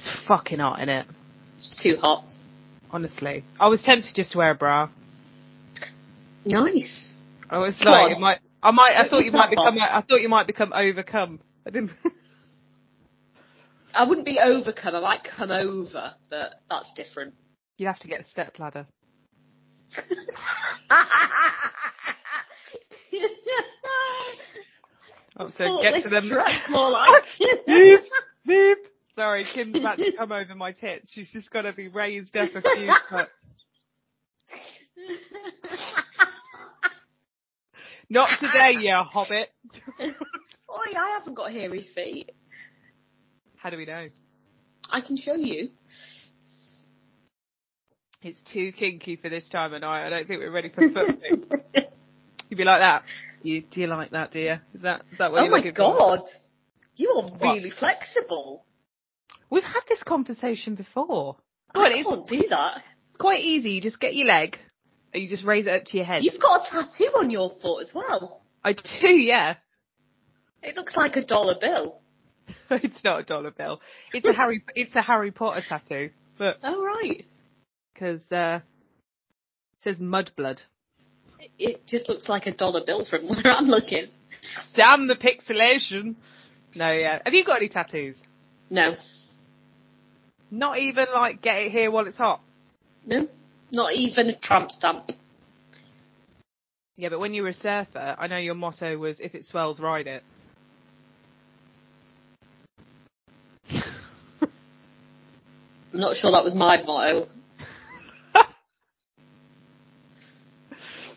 It's fucking hot, isn't it? It's too hot. Honestly, I was tempted just to wear a bra. Nice. I was Come like, on. it might. I might. I Put thought you might become. I thought you might become overcome. I didn't. I wouldn't be overcome. I might come over, but that's different. You'd have to get a step ladder. Oh, so get to them. More like. beep, beep. Sorry, Kim's about to come over my tits. She's just got to be raised up a few foot. Not today, you hobbit. Oi, I haven't got hairy feet. How do we know? I can show you. It's too kinky for this time of night. I don't think we're ready for footling. You'd be like that. You do you like that, dear? Is that is that what oh you're my looking for? god. You are really flexible. We've had this conversation before. Go I on, it's can't do that. It's quite easy. You just get your leg and you just raise it up to your head. You've got a tattoo on your foot as well. I do, yeah. It looks like a dollar bill. it's not a dollar bill. It's a Harry. It's a Harry Potter tattoo, but Oh right. because uh, it says Mudblood. It- It just looks like a dollar bill from where I'm looking. Damn the pixelation. No, yeah. Have you got any tattoos? No. Not even like get it here while it's hot. No. Not even a tramp stamp. Yeah, but when you were a surfer, I know your motto was "If it swells, ride it." I'm not sure that was my motto.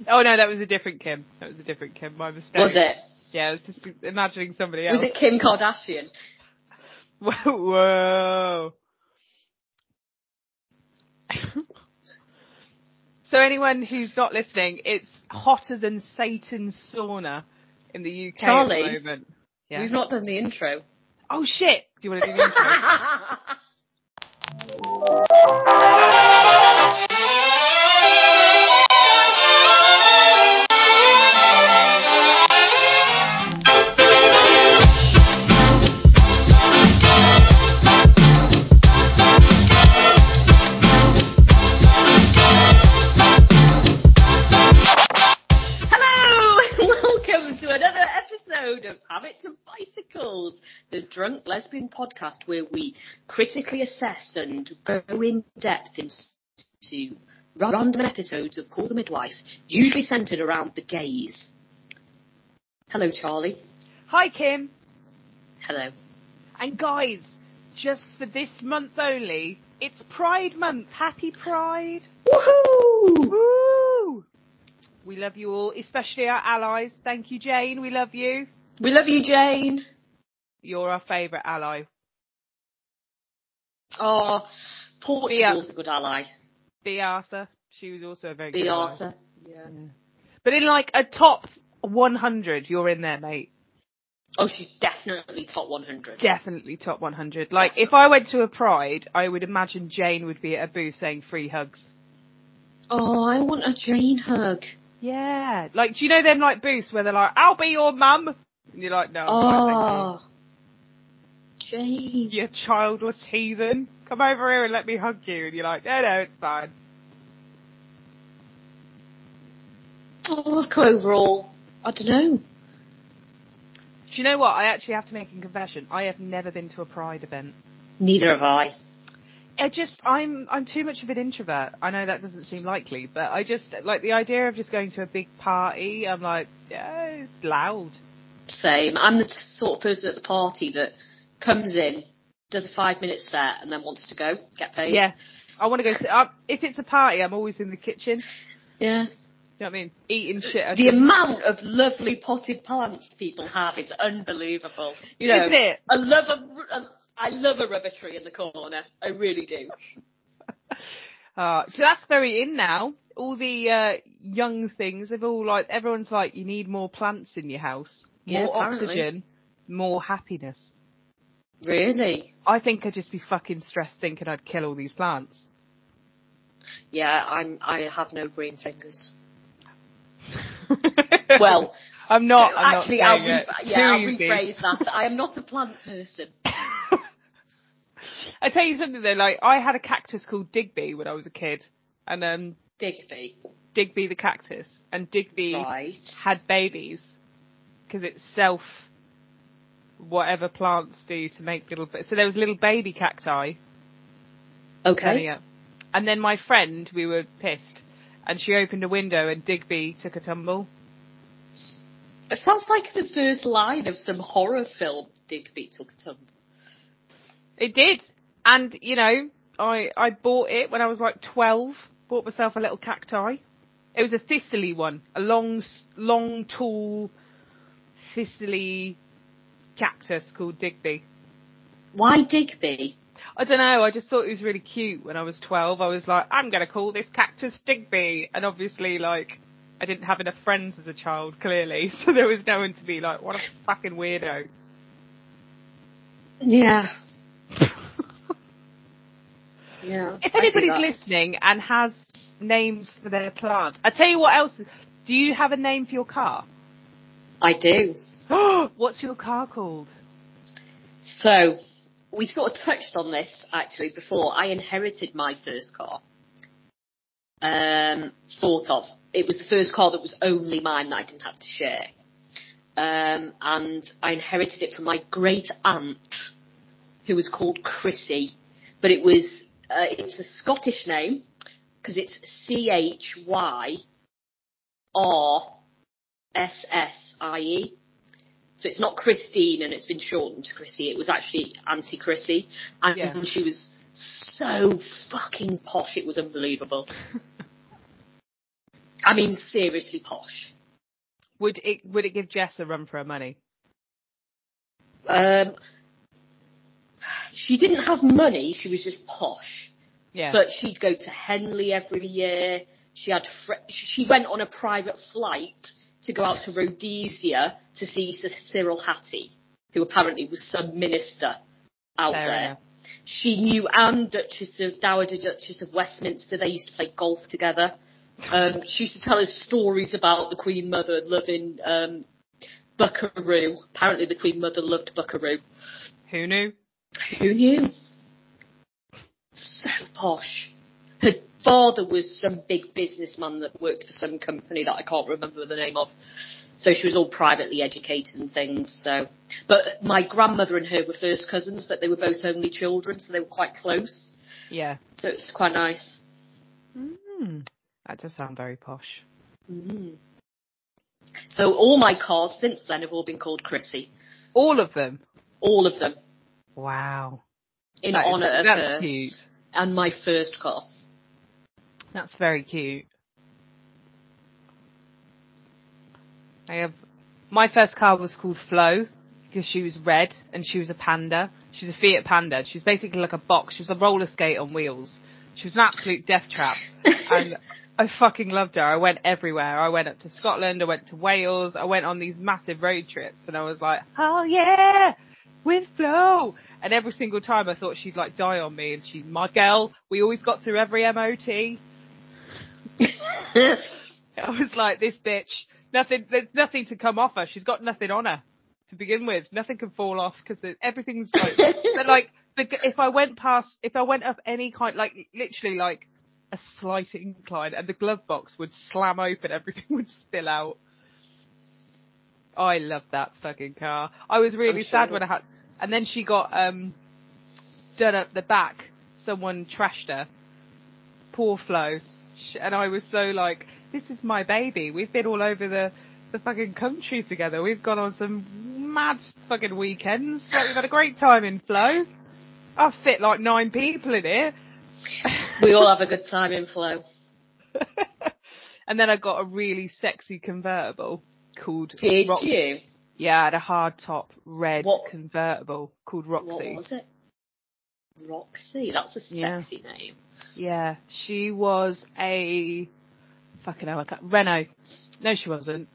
Oh no, that was a different Kim. That was a different Kim. My mistake. Was it? Yeah, I was just imagining somebody else. Was it Kim Kardashian? Whoa. so anyone who's not listening, it's hotter than Satan's sauna in the UK Charlie? at the moment. Yeah. We've not done the intro. Oh shit! Do you want to do the intro? drunk lesbian podcast where we critically assess and go in depth into random episodes of Call the Midwife, usually centred around the gays. Hello, Charlie. Hi Kim. Hello. And guys, just for this month only, it's Pride Month. Happy Pride. Woohoo! Woo! We love you all, especially our allies. Thank you, Jane. We love you. We love you, Jane. You're our favourite ally. Oh, Portugal's a good ally. B. Arthur. She was also a very good The ally. Arthur. Yeah. But in like a top 100, you're in there, mate. Oh, she's definitely top 100. Definitely top 100. Like, if I went to a Pride, I would imagine Jane would be at a booth saying free hugs. Oh, I want a Jane hug. Yeah. Like, do you know them like booths where they're like, I'll be your mum? And you're like, no, I'm Oh, you. Childless heathen. Come over here and let me hug you. And you're like, no, no, it's fine. Oh, come overall. I don't know. Do you know what? I actually have to make a confession. I have never been to a Pride event. Neither have I. I just, I'm, I'm too much of an introvert. I know that doesn't seem likely, but I just, like the idea of just going to a big party, I'm like, yeah, it's loud. Same. I'm the sort of person at the party that comes in, does a five minute set, and then wants to go, get paid. Yeah. I want to go, sit up. if it's a party, I'm always in the kitchen. Yeah. You know what I mean? Eating shit. I The amount of lovely potted plants people have is unbelievable. You know, Isn't it? I love a, a, I love a rubber tree in the corner. I really do. Uh, so that's very in now. All the uh, young things, they've all like, everyone's like, you need more plants in your house, Yeah, more apparently. oxygen, more happiness. Really? I think I'd just be fucking stressed thinking I'd kill all these plants. Yeah, I'm. I have no green fingers. Well, I'm not. I'm actually, not I'll, saying re- yeah, I'll rephrase that. I am not a plant person. I tell you something though, like I had a cactus called Digby when I was a kid, and um, Digby. Digby the cactus, and Digby Right. had babies because it's self whatever plants do to make little. So there was a little baby cacti. Okay. up. And then my friend, we were pissed, and she opened a window and Digby took a tumble. It sounds like the first line of some horror film. Digby took a tumble. It did, and you know, I I bought it when I was like twelve. Bought myself a little cacti. It was a thistly one, a long, long, tall, thistly cactus called Digby. Why Digby? I don't know. I just thought it was really cute when I was 12. I was like, I'm going to call this cactus Digby. And obviously, like, I didn't have enough friends as a child, clearly. So there was no one to be like, what a fucking weirdo. Yeah. Yeah. if anybody's listening and has names for their plants, I tell you what else. Do you have a name for your car? I do. What's your car called? So, we sort of touched on this actually before. I inherited my first car. Um, sort of. It was the first car that was only mine that I didn't have to share. Um, and I inherited it from my great aunt, who was called Chrissy. But it was, uh, it's a Scottish name, because it's C-H-Y-R-S-S-I-E. So it's not Christine and it's been shortened to Chrissy. It was actually Auntie Chrissy. And Yeah. she was so fucking posh. It was unbelievable. I mean, seriously posh. Would it would it give Jess a run for her money? Um, she didn't have money. She was just posh. Yeah. But she'd go to Henley every year. She had fr- she went on a private flight to go out to Rhodesia to see Sir Cyril Hatty, who apparently was some minister out Fair there. enough. She knew Anne, Duchess of Dowager Duchess of Westminster. They used to play golf together. Um, she used to tell us stories about the Queen Mother loving um, Buckaroo. Apparently, the Queen Mother loved Buckaroo. Who knew? Who knew? So posh. Her father was some big businessman that worked for some company that I can't remember the name of. So she was all privately educated and things. So, but my grandmother and her were first cousins, but they were both only children, so they were quite close. Yeah. So it's quite nice. Mm, that does sound very posh. Mm. So all my cars since then have all been called Chrissy. All of them. All of them Wow. in That is- honour of that's her cute. and my first car. That's very cute. I have my first car was called Flo because she was red and she was a panda. She was a Fiat Panda. She was basically like a box. She was a roller skate on wheels. She was an absolute death trap, and I fucking loved her. I went everywhere. I went up to Scotland. I went to Wales. I went on these massive road trips, and I was like, "Oh yeah, with Flo." And every single time I thought she'd like die on me, and she's my girl. We always got through every MOT. I was like, this bitch, nothing, there's nothing to come off her. She's got nothing on her to begin with. Nothing can fall off because everything's like, but like, the, if I went past, if I went up any kind, like literally like a slight incline and the glove box would slam open, everything would spill out. I love that fucking car. I was really I'm sad sure. when I had, and then she got, um, done up the back. Someone trashed her. Poor Flo. And I was so like, this is my baby. We've been all over the, the fucking country together. We've gone on some mad fucking weekends. Like, we've had a great time in Flo. I fit like nine people in here. we all have a good time in Flo. and then I got a really sexy convertible called Did Rox- you? Yeah, I had a hard top red What- convertible called Roxy. What Roxy. was it? Roxy. That's a Yeah. sexy name. Yeah, she was a fucking hell. I can't, Renault. No, she wasn't.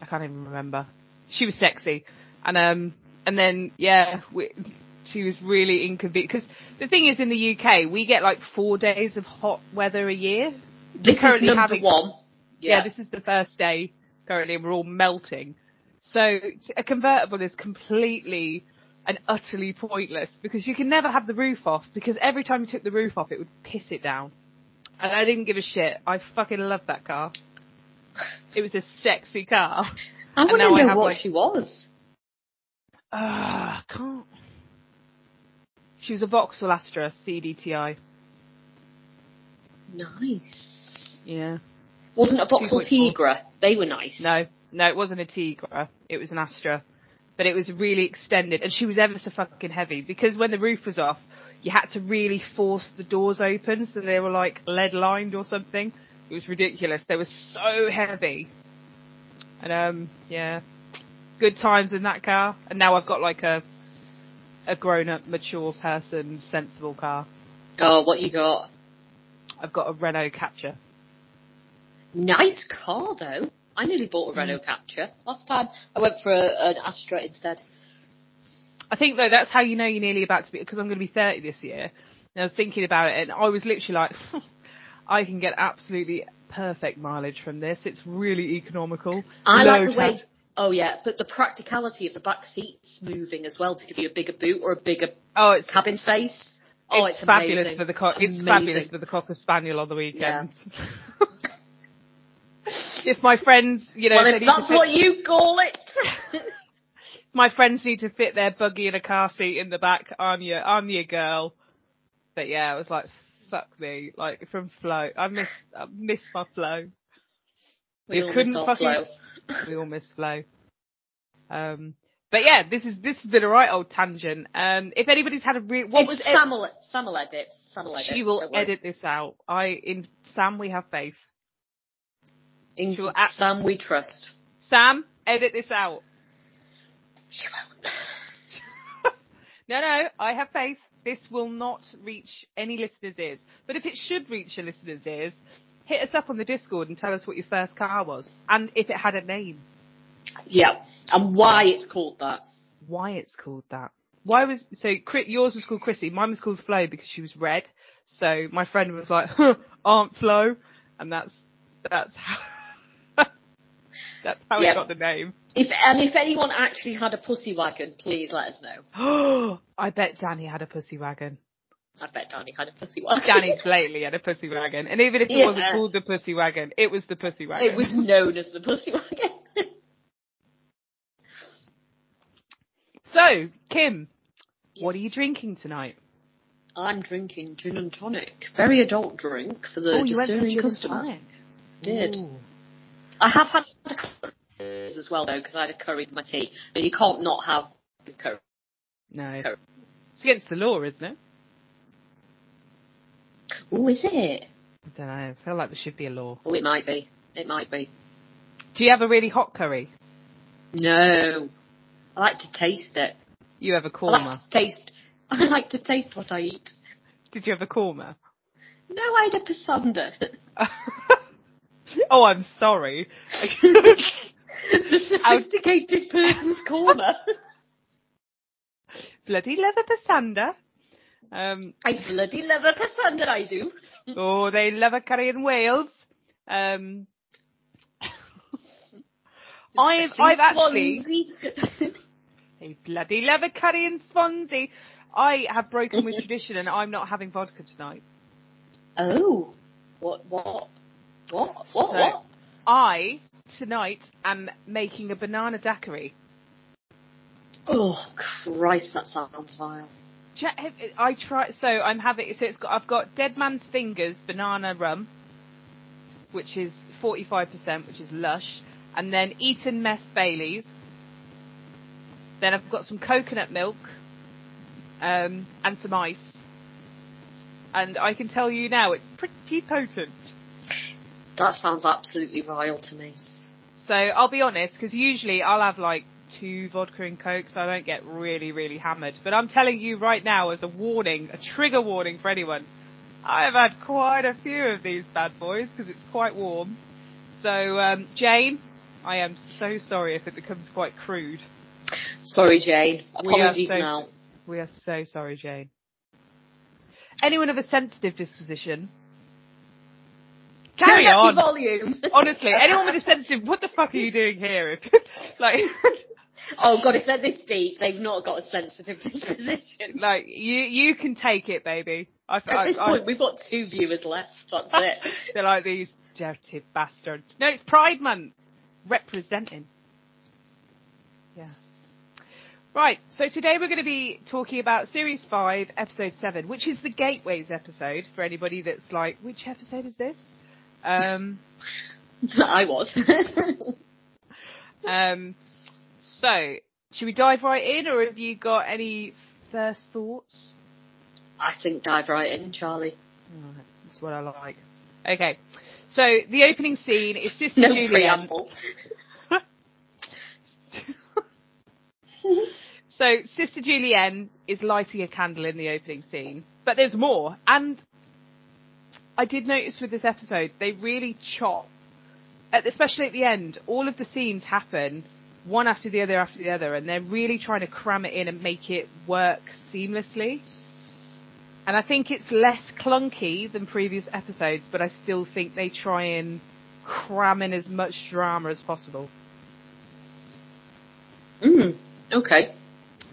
I can't even remember. She was sexy, and um, and then yeah, we, she was really inconvenient. Because the thing is, in the UK, we get like four days of hot weather a year. This is currently number having- one. Yeah. this is the first day currently, and we're all melting. So a convertible is completely and utterly pointless because you can never have the roof off because every time you took the roof off it would piss it down. And I didn't give a shit. I fucking loved that car. It was a sexy car. I want to know what like- she was. Ah, I can't. She was a Vauxhall Astra CDTI. Nice. Yeah. Wasn't a Vauxhall 2.4. Tigra. They were nice. No, no, it wasn't a Tigra. It was an Astra. But it was really extended and she was ever so fucking heavy because when the roof was off, you had to really force the doors open so they were like lead lined or something. It was ridiculous. They were so heavy. And um, yeah. Good times in that car. And now I've got like a, a grown up, mature person, sensible car. Oh, what you got? I've got a Renault Captur. Nice car though. I nearly bought a Renault mm. Captur. Last time I went for a, an Astra instead. I think though that's how you know you're nearly about to be because I'm going to be 30 this year. And I was thinking about it, and I was literally like, I can get absolutely perfect mileage from this. It's really economical. I Low like the way. Oh yeah, but the practicality of the back seats moving as well to give you a bigger boot or a bigger Oh, it's cabin space. Oh, it's, it's, fabulous amazing. for the co- it's Amazing. fabulous for the cocker spaniel on the weekends. if my friends, you know, Well, if if they need to that's what you call it. my friends need to fit their buggy in a car seat in the back. I'm your, I'm your girl. But yeah, I was like, fuck me, like from Flo. I miss, I miss my Flo. we couldn't fucking- flow. We all miss Flo. Um, but yeah, this is this has been a right old tangent. Um, if anybody's had a re- what it's was it? Sam will, Sam will edit. Sam will edit. She will edit this out. I in Sam we have faith. In she will Sam we trust. Sam, edit this out. She won't. No, no, I have faith. This will not reach any listeners' ears. But if it should reach a listener's ears, hit us up on the Discord and tell us what your first car was and if it had a name. Yeah, and why it's called that. Why it's called that. Why was so? Yours was called Chrissy. Mine was called Flo because she was red. So my friend was like, huh, "Aunt Flo," and that's that's how that's how Yeah. it got the name. If and if anyone actually had a pussy wagon, please let us know. I bet Danny had a pussy wagon. I bet Danny had a pussy wagon. Danny blatantly had a pussy wagon, and even if it Yeah. wasn't called the pussy wagon, it was the pussy wagon. it was known as the pussy wagon. So, Kim, what are you drinking tonight? I'm drinking gin and tonic. Very adult drink for the oh, you went for discerning customer. Did. Ooh. I have had as well though, because I had a curry with my tea. But you can't not have the curry. No, curry. it's against the law, isn't it? Oh, is it? I don't know. I feel like there should be a law. Oh, it might be. It might be. Do you have a really hot curry? No. I like to taste it. You have a korma. like to taste. I like to taste what I eat. Did you have a korma? No, I had a pasanda. oh, I'm sorry. the sophisticated person's corner. Bloody leather pasanda. Um, I bloody love a pasanda, I do. oh, they love a curry in Wales. Um, I've, I've actually, they bloody love a curry in Swansea. I have broken with tradition and I'm not having vodka tonight. oh. What, what? What? What? So- What? I, tonight, am making a banana daiquiri. Oh, Christ, that sounds vile. I try. So I'm having. So it's got. I've got Dead Man's Fingers banana rum, which is 45%, which is lush, and then Eton Mess Baileys. Then I've got some coconut milk, um, and some ice. And I can tell you now, it's pretty potent. That sounds absolutely vile to me. So I'll be honest, because usually I'll have like two vodka and coke, so I don't get really, really hammered. But I'm telling you right now, as a warning, a trigger warning for anyone, I've had quite a few of these bad boys because it's quite warm. So um, Jane, I am so sorry if it becomes quite crude. Sorry, Jane. We are Apologies so- now. We are so sorry, Jane. Anyone of a sensitive disposition? Carry on. volume. Honestly, anyone with a sensitive, what the fuck are you doing here? like, Oh god, if they're this deep, they've not got a sensitive disposition. Like you, you can take it, baby. I, At I, this I- point, we've got two viewers left. That's it. they're like these dirty bastards. No, it's Pride Month, representing. Yeah. Right, so today we're going to be talking about Series 5, Episode 7, which is the Gateways episode for anybody that's like, which episode is this? Um, I was. um, so, should we dive right in, or have you got any first thoughts? I think dive right in, Charlie. Oh, that's what I like. Okay, so the opening scene is Sister No Julienne. preamble. So Sister Julienne is lighting a candle in the opening scene, but there's more. And I did notice with this episode, they really chop, at, especially at the end. All of the scenes happen one after the other after the other, and they're really trying to cram it in and make it work seamlessly. And I think it's less clunky than previous episodes, but I still think they try and cram in as much drama as possible. Mm, okay.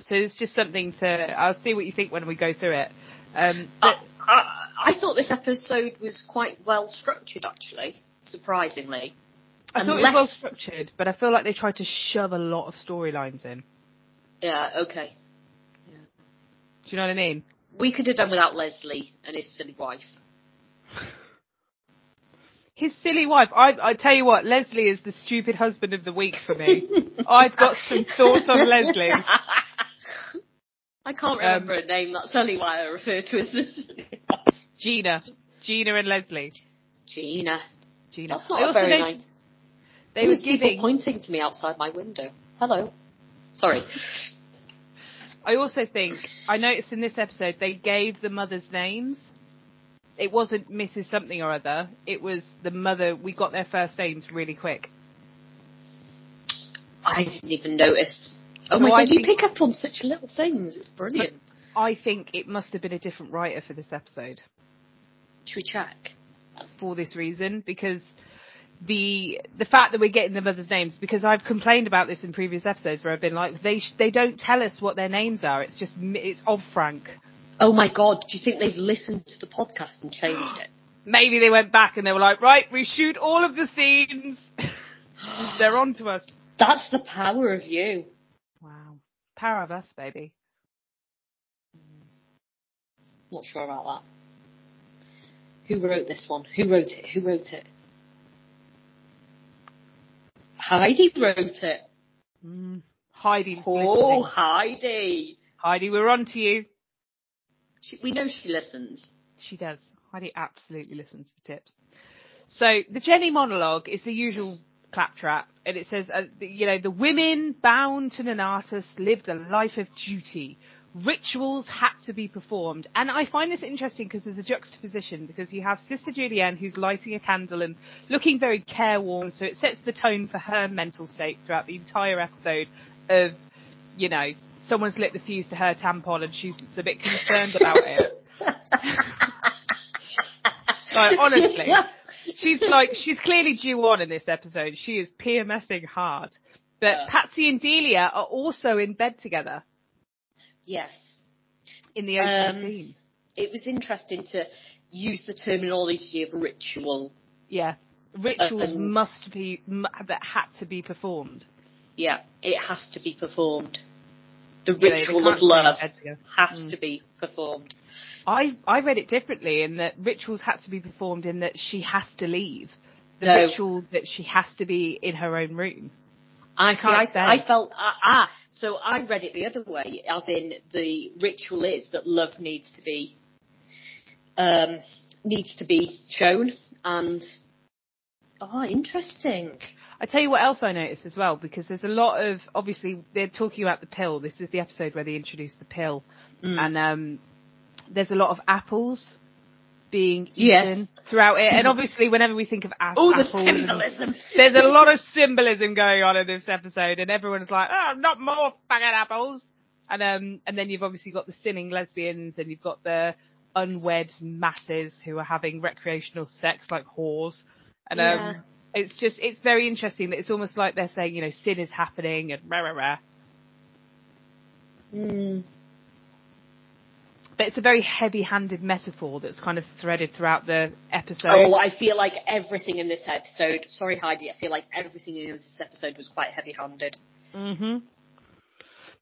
So it's just something to. I'll see what you think when we go through it. Um, I, but I, I thought this episode was quite well structured, actually. Surprisingly. I thought it was well structured, but I feel like they tried to shove a lot of storylines in. Yeah. Okay. Do you know what I mean? We could have done without Leslie and his silly wife. His silly wife. I, I tell you what, Leslie is the stupid husband of the week for me. I've got some thoughts on Leslie. I can't remember um, a name. That's only why I refer to as this. Gina, Gina and Leslie. Gina. Gina. That's not a very noticed nice. They were There's people pointing to me outside my window. Hello. Sorry. I also think I noticed in this episode they gave the mothers names. It wasn't Mrs. Something or other. It was the mother. We got their first names really quick. I didn't even notice. Oh So my I god, you pick up on such little things. It's brilliant. I think it must have been a different writer for this episode We check? for this reason because the the fact that we're getting the mothers' names because I've complained about this in previous episodes where I've been like they sh- they don't tell us what their names are. It's just it's of Frank. Oh my god, do you think they've listened to the podcast and changed it? Maybe they went back and they were like, right, we shoot all of the scenes. They're on to us. That's the power of you. Wow, power of us, baby. Not sure about that. Who wrote this one? Who wrote it? Who wrote it? Heidi wrote it. Mm. Heidi's Oh, listening. Heidi. Heidi, we're on to you. She, we know she listens. She does. Heidi absolutely listens to tips. So the Jenny monologue is the usual claptrap, and it says, uh, the- you know, the women bound to Nonnatus lived a life of duty. Rituals had to be performed, and I find this interesting because there's a juxtaposition because you have Sister Julienne who's lighting a candle and looking very careworn, so it sets the tone for her mental state throughout the entire episode of, you know, someone's lit the fuse to her tampon and she's a bit concerned about it. Like, honestly. She's like, she's clearly due on in this episode. She is PMSing hard. But Yeah. Patsy and Delia are also in bed together Yes. in the opening Um, scene. It was interesting to use the terminology of ritual. Yeah. Rituals and- must be, that had to be performed. Yeah, it has to be performed. The You ritual can't of love has Mm. to be performed. I, I read it differently in that rituals had to be performed in that she has to leave. The No. ritual that she has to be in her own room. I see. can't I, say. I felt ah, ah. So I read it the other way, as in the ritual is that love needs to be um, needs to be shown, and oh, interesting. I tell you what else I noticed as well, because there's a lot of obviously they're talking about the pill. This is the episode where they introduced the pill, Mm. and um, there's a lot of apples being Yes. eaten throughout it. And obviously, whenever we think of a- Oh, the apples, symbolism. there's a lot of symbolism going on in this episode, and everyone's like, "Oh, not more fucking apples." And um, and then you've obviously got the sinning lesbians, and you've got the unwed masses who are having recreational sex like whores, and um, Yeah. it's just it's very interesting that it's almost like they're saying, you know, sin is happening and rah rah rah. Mm. But it's a very heavy-handed metaphor that's kind of threaded throughout the episode. Oh, I feel like everything in this episode. Sorry, Heidi. I feel like everything in this episode was quite heavy-handed. hmm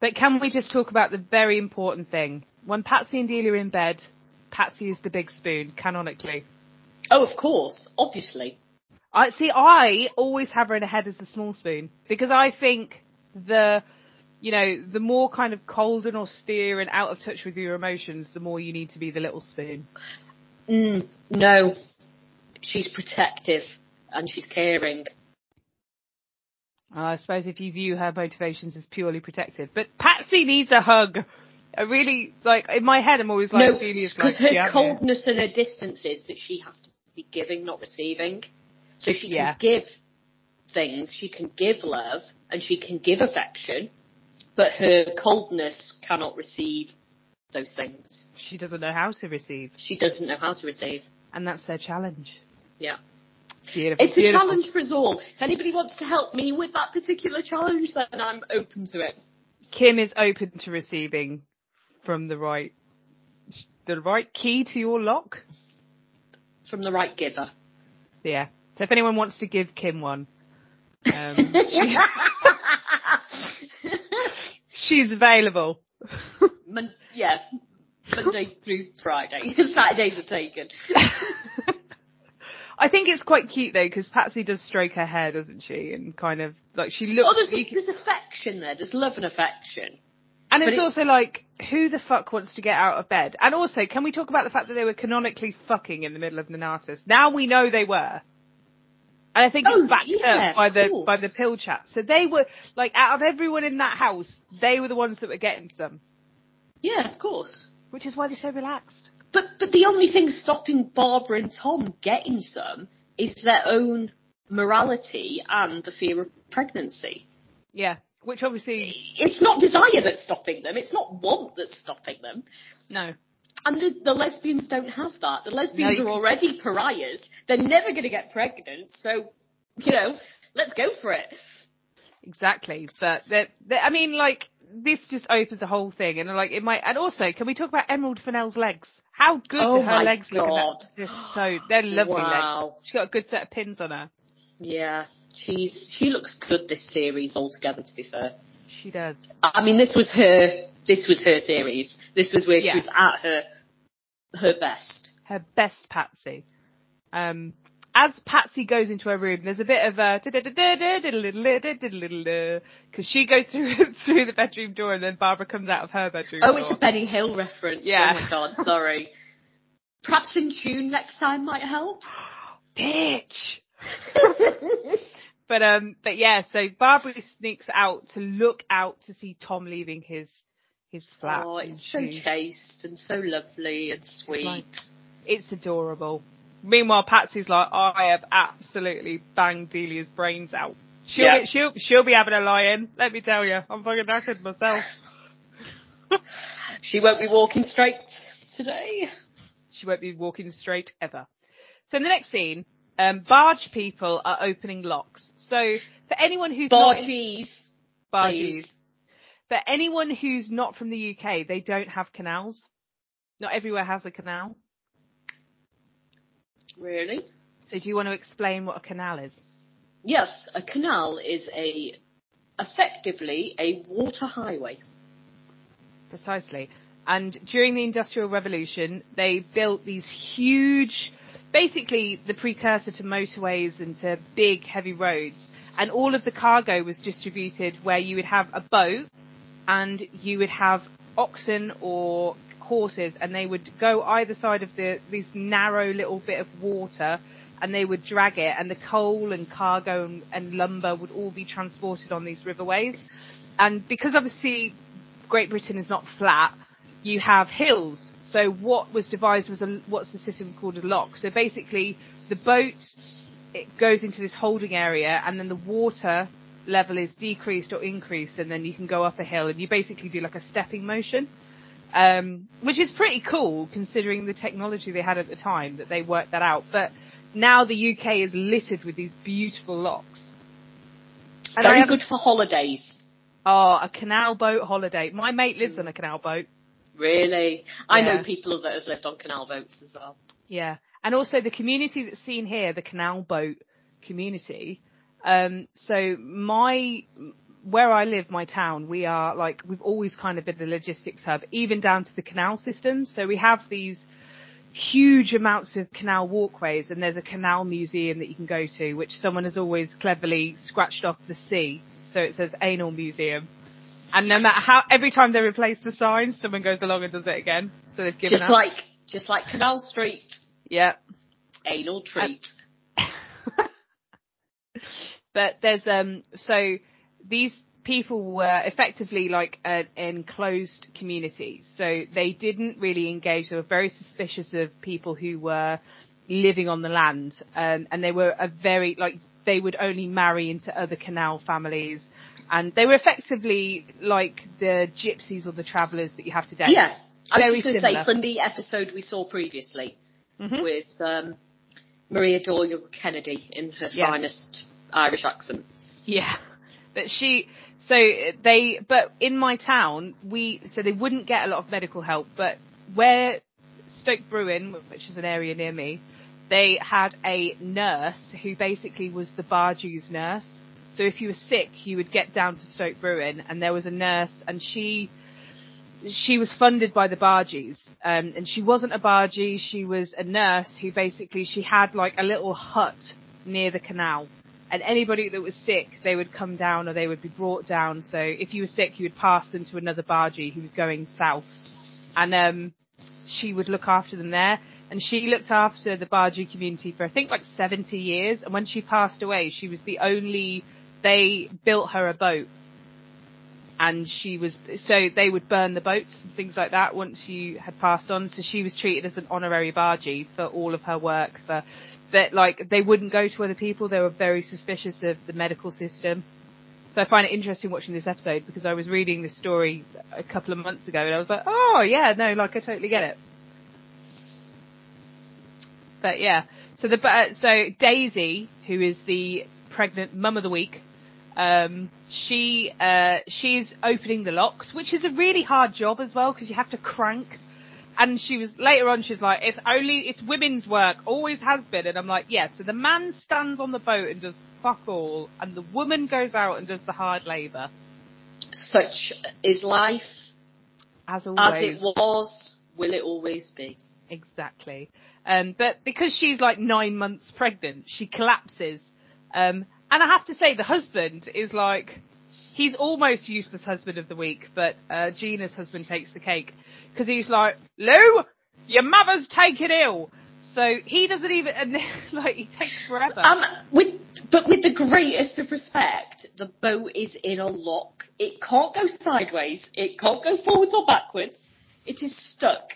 But can we just talk about the very important thing? When Patsy and Delia are in bed, Patsy is the big spoon, canonically. Oh, of course, obviously. I see. I always have her in a head as the small spoon because I think the, you know, the more kind of cold and austere and out of touch with your emotions, the more you need to be the little spoon. Mm, no, she's protective and she's caring. I suppose if you view her motivations as purely protective, but Patsy needs a hug. I really like in my head. I'm always like, no, because like, her yeah, coldness and her distance is that she has to be giving, not receiving. So she can Yeah. give things, she can give love, and she can give affection, but her coldness cannot receive those things. she doesn't know how to receive, She doesn't know how to receive. and that's their challenge. Yeah. Beautiful. It's a challenge for us all. If anybody wants to help me with that particular challenge, then I'm open to it. Kim is open to receiving from the right, the right key to your lock. From the right giver. Yeah. So if anyone wants to give Kim one, um, she's available. Mon- yeah. Monday through Friday. Saturdays are taken. I think it's quite cute though because Patsy does stroke her hair, doesn't she? And kind of like she looks. Oh, there's, can- there's affection there. There's love and affection. and it's, it's- also like, who the fuck wants to get out of bed? And also, can we talk about the fact that they were canonically fucking in the middle of Nonnatus? Now we know they were. And I think Oh, it's backed yeah, up by the course. by the pill chat. So they were like out of everyone in that house, they were the ones that were getting some, Yeah, of course. which is why they're so relaxed. But but the only thing stopping Barbara and Tom getting some is their own morality and the fear of pregnancy. Yeah, which obviously It's not desire that's stopping them. It's not want that's stopping them. no. And the, the lesbians don't have that. The lesbians No, are already pariahs. They're never going to get pregnant. So, you know, let's go for it. Exactly, but that, that I mean, like this just opens the whole thing, and like it might. And also, can we talk about Emerald Fennell's legs? How good Oh her legs look? in that? God. They're so they're lovely Wow. legs. She's got a good set of pins on her. Yeah, she's she looks good this series altogether. To be fair, She does. I mean, this was her this was her series. This was where Yeah. she was at her her best. Her best Patsy. Um, as Patsy goes into her room, there's a bit of a because she goes through through the bedroom door, and then Barbara comes out of her bedroom. Oh, door. it's a Benny Hill reference. Yeah. Oh my god, sorry. Perhaps in tune next time might help. bitch. But um, but yeah, so Barbara sneaks out to look out to see Tom leaving his his flat. Oh, it's so she- chaste and so lovely and sweet. like- It's adorable. Meanwhile, Patsy's like, I have absolutely banged Delia's brains out. She'll Yeah. be, she'll she'll be having a lie-in. Let me tell you, I'm fucking knackered myself. She won't be walking straight today. she won't be walking straight ever. So in the next scene, um, barge people are opening locks. So for anyone who's not in- Bargees. But anyone who's not from the UK, they don't have canals. Not everywhere has a canal. Really? So do you want to explain what a canal is? Yes, a canal is a effectively a water highway. Precisely. And during the Industrial Revolution, they built these huge, basically the precursor to motorways and to big heavy roads. And all of the cargo was distributed where you would have a boat and you would have oxen or horses and they would go either side of the, this narrow little bit of water and they would drag it and the coal and cargo and, and lumber would all be transported on these riverways. And because obviously Great Britain is not flat, you have hills. So what was devised was a, what's the system called a lock. So basically the boat, it goes into this holding area and then the water level is decreased or increased and then you can go up a hill and you basically do like a stepping motion. Um, which is pretty cool considering the technology they had at the time that they worked that out. But now the UK is littered with these beautiful locks. And Very good for holidays. Oh, a canal boat holiday. My mate lives on a canal boat. Really? I Yeah. know people that have lived on canal boats as well. Yeah. And also the community that's seen here, the canal boat community. Um, so my, where I live, my town, we are like, we've always kind of been the logistics hub, even down to the canal system. So we have these huge amounts of canal walkways and there's a canal museum that you can go to, which someone has always cleverly scratched off the C. So it says anal museum. And no matter how, every time they replace the sign, someone goes along and does it again. So they've given Just up. like, just like Canal Street, yeah. anal treat. But there's um so these people were effectively like an enclosed community so they didn't really engage they were very suspicious of people who were living on the land um, and they were a very like they would only marry into other canal families and they were effectively like the gypsies or the travellers that you have today Yeah. I was just going to say, from the episode we saw previously Mhm. with um, Maria Doyle Kennedy in her Yeah. finest Irish accent. Yeah. But she, so they, but in my town, we, so they wouldn't get a lot of medical help, but where Stoke Bruerne, which is an area near me, they had a nurse who basically was the Bargee's nurse. So if you were sick, you would get down to Stoke Bruerne and there was a nurse and she, she was funded by the Bargees, um, and she wasn't a Bargee, she was a nurse who basically, she had like a little hut near the canal and anybody that was sick, they would come down or they would be brought down. So if you were sick, you would pass them to another bargee who was going south, and um, she would look after them there. And she looked after the bargee community for I think like 70 years. And when she passed away, she was the only. They built her a boat, and she was so they would burn the boats and things like that once you had passed on. So she was treated as an honorary bargee for all of her work for that like they wouldn't go to other people. They were very suspicious of the medical system. So I find it interesting watching this episode because I was reading this story a couple of months ago and I was like, oh yeah, no, like I totally get it. But yeah, so the uh, so Daisy, who is the pregnant mum of the week, um, she uh, she's opening the locks, which is a really hard job as well because you have to crank and she was later on she's like it's only it's women's work always has been. And i'm like yeah so the man stands on the boat and does fuck all and the woman goes out and does the hard labor. Such is life, as always as it was, will it always be? exactly. Um but because she's like nine months pregnant she collapses. Um and i have to say the husband is like he's almost useless husband of the week but uh gina's husband takes the cake because he's like lou your mother's taken ill so he doesn't even and like he takes forever Um, with but with the greatest of respect, the boat is in a lock. It can't go sideways. It can't go forwards or backwards. It is stuck.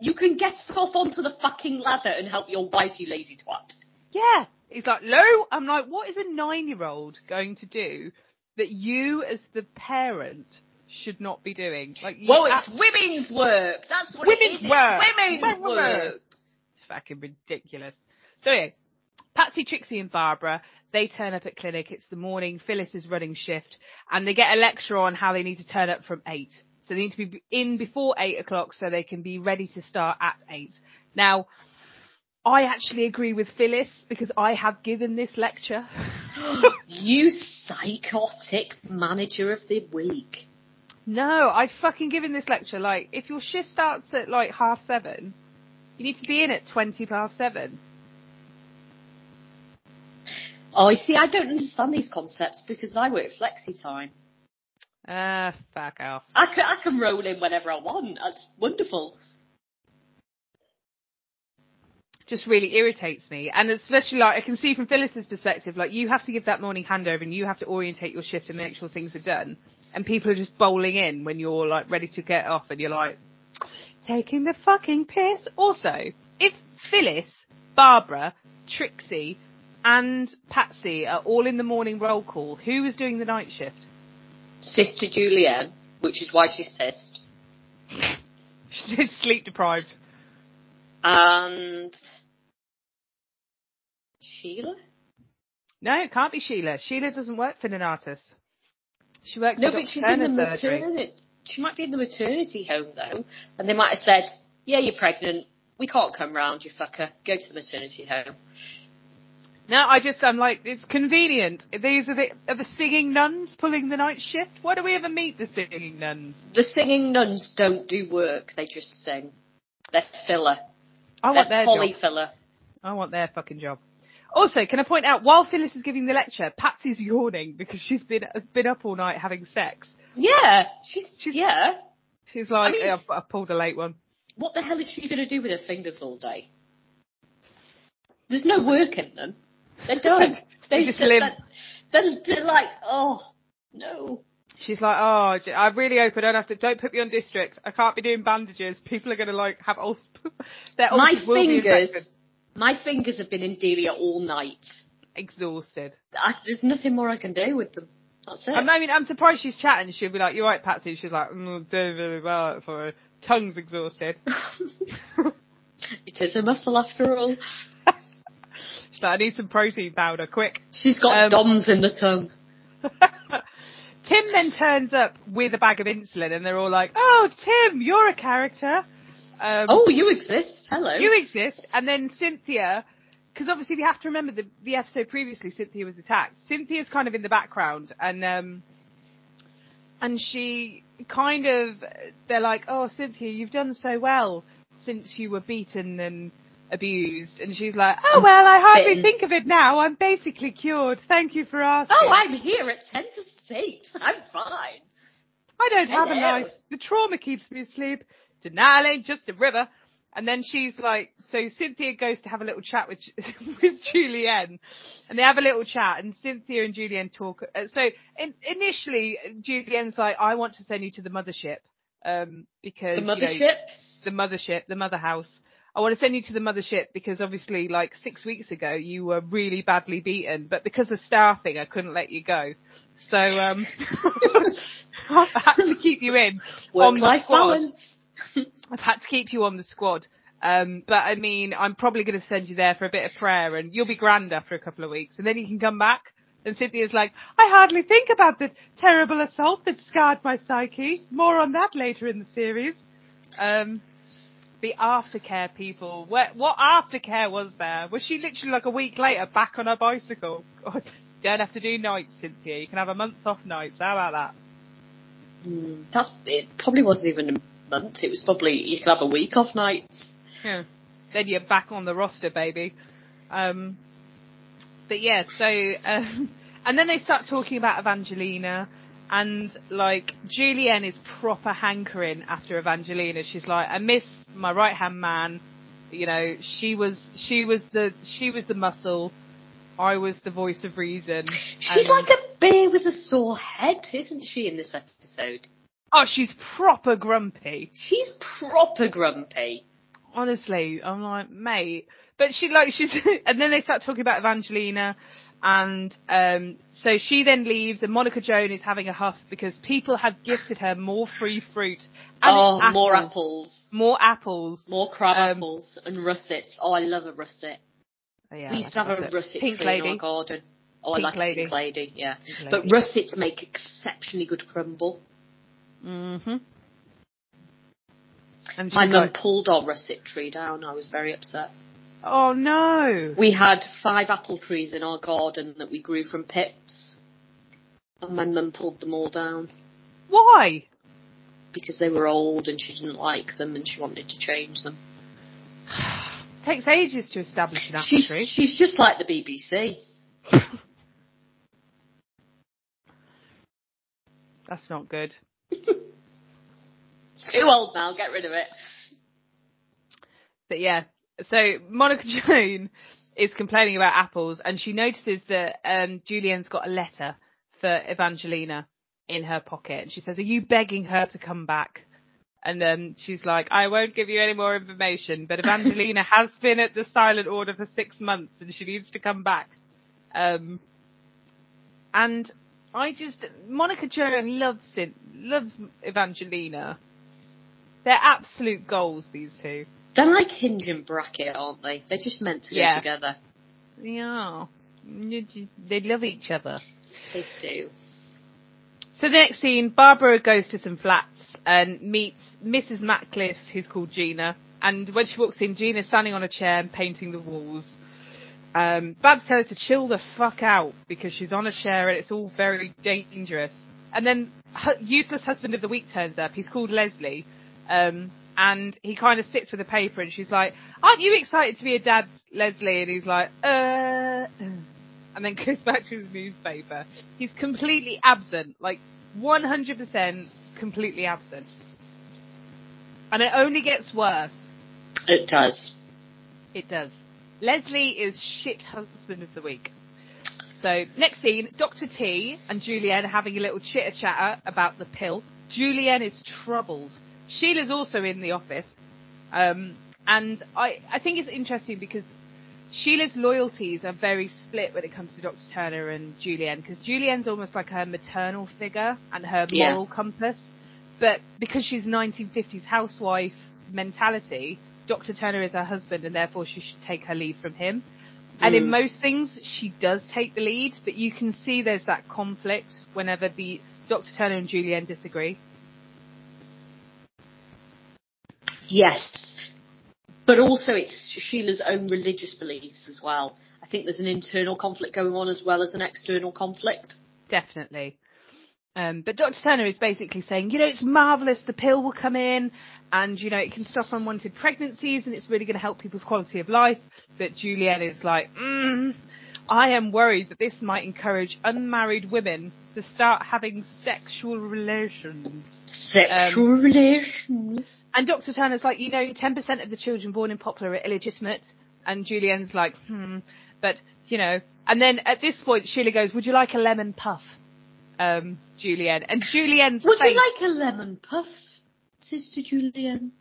You can get off onto the fucking ladder and help your wife, you lazy twat. Yeah. He's like, Lou, I'm like, what is a nine year old going to do that you as the parent should not be doing? Like, you Well, it's women's work. That's what Women's it is. work. It's women's Women's work. work. fucking ridiculous. So yeah, Patsy, Trixie and Barbara, they turn up at clinic. It's the morning. Phyllis is running shift and they get a lecture on how they need to turn up from eight. So they need to be in before eight o'clock so they can be ready to start at eight. Now, I actually agree with Phyllis because I have given this lecture. You psychotic manager of the week. No, I've fucking given this lecture. Like, if your shift starts at like half seven, you need to be in at twenty past seven. Oh, you see, I don't understand these concepts because I work flexi time. Ah, fuck off. I can, I can roll in whenever I want. That's wonderful. Just really irritates me, and especially like I can see from Phyllis's perspective, like you have to give that morning handover and you have to orientate your shift and make sure things are done, and people are just bowling in when you're like ready to get off, and you're like taking the fucking piss. Also, if Phyllis, Barbara, Trixie, and Patsy are all in the morning roll call, who is doing the night shift? Sister Julienne, which is why she's pissed. She's sleep deprived. And Sheila? No, it can't be Sheila. Sheila doesn't work for Nonnatus. She works No, but she's in the maternity. She might be in the maternity home though, and they might have said, "Yeah, you're pregnant. We can't come round, you fucker. Go to the maternity home." No, I just, I'm like, it's convenient. These are the, are the singing nuns pulling the night shift? Why do we ever meet the singing nuns? The singing nuns don't do work; they just sing. They're filler. I want They're their poly job. filler. I want their fucking job. Also, can I point out, while Phyllis is giving the lecture, Patsy's yawning because she's been been up all night having sex. Yeah, she's, She's- yeah. She's like, I mean- "Yeah, I've pulled a late one. What the hell is she going to do with her fingers all day? There's no work in them. They're done. They just they're, limp. They're, they're like, oh no. She's like, oh, I really hope I don't have to. Don't put me on district. I can't be doing bandages. People are going to like have ulcers. Their My ulcers be fingers. My fingers have been in Delia all night. exhausted. I, there's nothing more I can do with them. That's it. I mean, I'm surprised she's chatting. She'll be like, "You're right, Patsy." She's like, mm, "Doing really well for her tongue's exhausted." it is a muscle after all. she's like, "I need some protein powder, quick." She's got Um, DOMs in the tongue. Tim then turns up with a bag of insulin, and they're all like, "Oh, Tim, you're a character. Um, Oh, you exist. Hello. you exist." And then Cynthia, because obviously we have to remember the the episode previously, Cynthia was attacked. Cynthia's kind of in the background, and um, and she kind of they're like, "Oh, Cynthia, you've done so well since you were beaten and." Abused, and she's like, "Oh well, I hardly bitten. think of it now. I'm basically cured. Thank you for asking." oh, I'm here at ten to six. I'm fine. I don't have a Hello. life. The trauma keeps me asleep. Denial ain't just a river. And then she's like, so Cynthia goes to have a little chat with with Julienne, and they have a little chat, and Cynthia and Julienne talk. uh, So in, initially, Julienne's like, I want to send you to the mothership, um, because The you know, mothership. the mothership, the mother house. I want to send you to the mothership because obviously, like six weeks ago, you were really badly beaten, but because of staffing, I couldn't let you go. So um, I've had to keep you in on Work-life balance. I've had to keep you on the squad. Um, but I mean, I'm probably going to send you there for a bit of prayer, and you'll be grand after a couple of weeks, and then you can come back. And Cynthia's like, I hardly think about the terrible assault that scarred my psyche. More on that later in the series. Um, the aftercare people. Where, what aftercare was there? Was she literally like a week later back on her bicycle? God, don't have to do nights, Cynthia. You can have a month off nights. How about that? Hmm, That's it. Probably wasn't even month. It was probably you could have a week off nights. Yeah. Then you're back on the roster, baby. Um, but yeah, so, um, and then they start talking about Evangelina and like Julienne is proper hankering after Evangelina. She's like, I miss my right hand man. You know, she was, she was the, she was the muscle. I was the voice of reason. She's like a bear with a sore head, isn't she? In this episode, oh, she's proper grumpy. she's proper grumpy. honestly, I'm like, mate. But she like she's and then they start talking about Evangelina and um so she then leaves and Monica Joan is having a huff because people have gifted her more free fruit. And oh, it's more apples. apples, More apples. more crab Um, apples, and russets. Oh, I love a russet. Oh, yeah, we used to have a russet Pink tree lady. in our garden. Oh, Pink I like lady. a pink lady, yeah. Pink But russets make exceptionally good crumble. Mhm. And My mum pulled our russet tree down. I was very upset. oh no. We had five apple trees in our garden that we grew from pips. And my mum pulled them all down Why? because they were old and she didn't like them and she wanted to change them. Takes ages to establish an apple She's, tree. she's just like the BBC. That's not good. Too old now, get rid of it. But yeah, so Monica Joan is complaining about apples and she notices that um, Julienne's got a letter for Evangelina in her pocket. And she says, are you begging her to come back? And then she's like, I won't give you any more information, but Evangelina has been at the silent order for six months and she needs to come back. Um, and I just, Monica Joan loves it, loves Evangelina. They're absolute goals, these two. They're like hinge and bracket, aren't they? They're just meant to Yeah. go together. Yeah. They love each other. They do. So the next scene, Barbara goes to some flats and meets Mrs. Matcliffe, who's called Gina. And when she walks in, Gina's standing on a chair and painting the walls. Um, Babs tells her to chill the fuck out because she's on a chair and it's all very dangerous. And then useless husband of the week turns up. He's called Leslie. Um, and he kind of sits with a paper and she's like, aren't you excited to be a dad, Leslie? And he's like, uh, and then goes back to his newspaper. He's completely absent, like 100% completely absent. And it only gets worse. It does. It does. Leslie is shit husband of the week. So next scene, Dr. T and Julienne having a little chitter chatter about the pill. Julienne is troubled. Sheila's also in the office. Um, and I, I think it's interesting because Sheila's loyalties are very split when it comes to Dr. Turner and Julienne because Julienne's almost like her maternal figure and her Yeah. moral compass. But because she's 1950s housewife mentality, Dr. Turner is her husband and therefore she should take her lead from him. And in Mm. most things, she does take the lead, but you can see there's that conflict whenever the Dr. Turner and Julienne disagree. Yes. But also it's Sheila's own religious beliefs as well. I think there's an internal conflict going on as well as an external conflict. Definitely. Um, but Dr. Turner is basically saying, you know, it's marvellous, the pill will come in and, you know, it can stop unwanted pregnancies and it's really going to help people's quality of life. But Julienne is like, mm, I am worried that this might encourage unmarried women to start having sexual relations. Sexual relations. And Dr. Turner's like, you know, 10% of the children born in Poplar are illegitimate. And Julienne's like, hmm, but, you know, and then at this point, Sheila goes, would you like a lemon puff? Um, Julienne. And Julienne's Would face, you like a lemon puff, Sister Julienne?